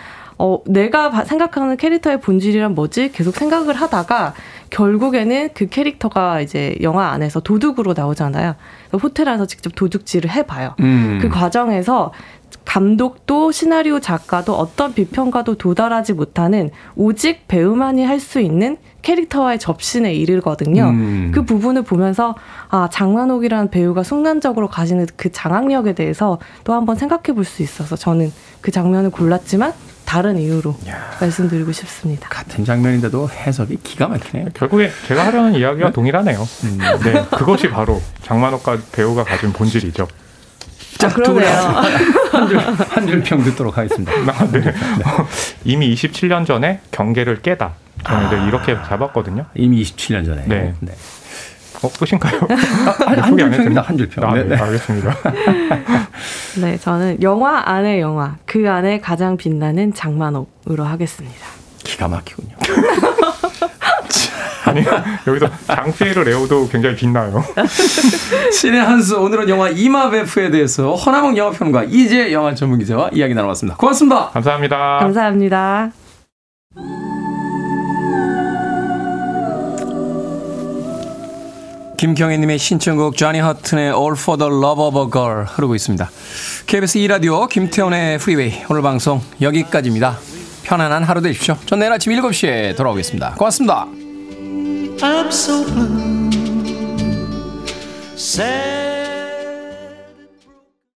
[SPEAKER 9] 어, 내가 바- 생각하는 캐릭터의 본질이란 뭐지? 계속 생각을 하다가 결국에는 그 캐릭터가 이제 영화 안에서 도둑으로 나오잖아요. 호텔 안에서 직접 도둑질을 해봐요.
[SPEAKER 1] 음.
[SPEAKER 9] 그 과정에서 감독도 시나리오 작가도 어떤 비평가도 도달하지 못하는 오직 배우만이 할 수 있는 캐릭터와의 접신에 이르거든요.
[SPEAKER 1] 음.
[SPEAKER 9] 그 부분을 보면서 아 장만옥이라는 배우가 순간적으로 가지는 그 장악력에 대해서 또 한번 생각해 볼 수 있어서 저는 그 장면을 골랐지만 다른 이유로 말씀드리고 싶습니다.
[SPEAKER 1] 같은 장면인데도 해석이 기가 막히네요.
[SPEAKER 8] 결국에 제가 하려는 이야기와 동일하네요. 네, 그것이 바로 장만옥과 배우가 가진 본질이죠.
[SPEAKER 1] 자,
[SPEAKER 9] 아, 그러네요.
[SPEAKER 1] 한줄 평 듣도록 하겠습니다.
[SPEAKER 8] 아, 네. 어, 이미 27년 전에 경계를 깨다. 저는 이제 이렇게 잡았거든요.
[SPEAKER 1] 이미 27년 전에.
[SPEAKER 8] 네.
[SPEAKER 1] 네.
[SPEAKER 8] 어, 끝인가요?
[SPEAKER 1] 한
[SPEAKER 8] 소개
[SPEAKER 1] 안줄 평입니다.
[SPEAKER 8] 했습니다.
[SPEAKER 1] 한줄 평.
[SPEAKER 8] 아,
[SPEAKER 1] 네,
[SPEAKER 8] 네,
[SPEAKER 1] 네.
[SPEAKER 8] 알겠습니다. *laughs*
[SPEAKER 9] 네, 저는 영화 안의 영화 그 안에 가장 빛나는 장만옥으로 하겠습니다.
[SPEAKER 1] 기가 막히군요. *laughs*
[SPEAKER 8] 아니, *laughs* 여기서 장피에르 레오도 굉장히 빛나요. *laughs*
[SPEAKER 1] 신의 한 수 오늘은 영화 이마베프에 대해서 허나몽 영화평론가 이재 영화 전문 기자와 이야기 나눠봤습니다. 고맙습니다.
[SPEAKER 8] 감사합니다.
[SPEAKER 9] 감사합니다.
[SPEAKER 1] 김경애님의 신청곡 쟈니 허튼의 All for the Love of a Girl 흐르고 있습니다. KBS 2라디오 김태훈의 프리웨이 오늘 방송 여기까지입니다. 편안한 하루 되십시오. 전 내일 아침 7시에 돌아오겠습니다. 고맙습니다.
[SPEAKER 10] I'm so blue. Sad.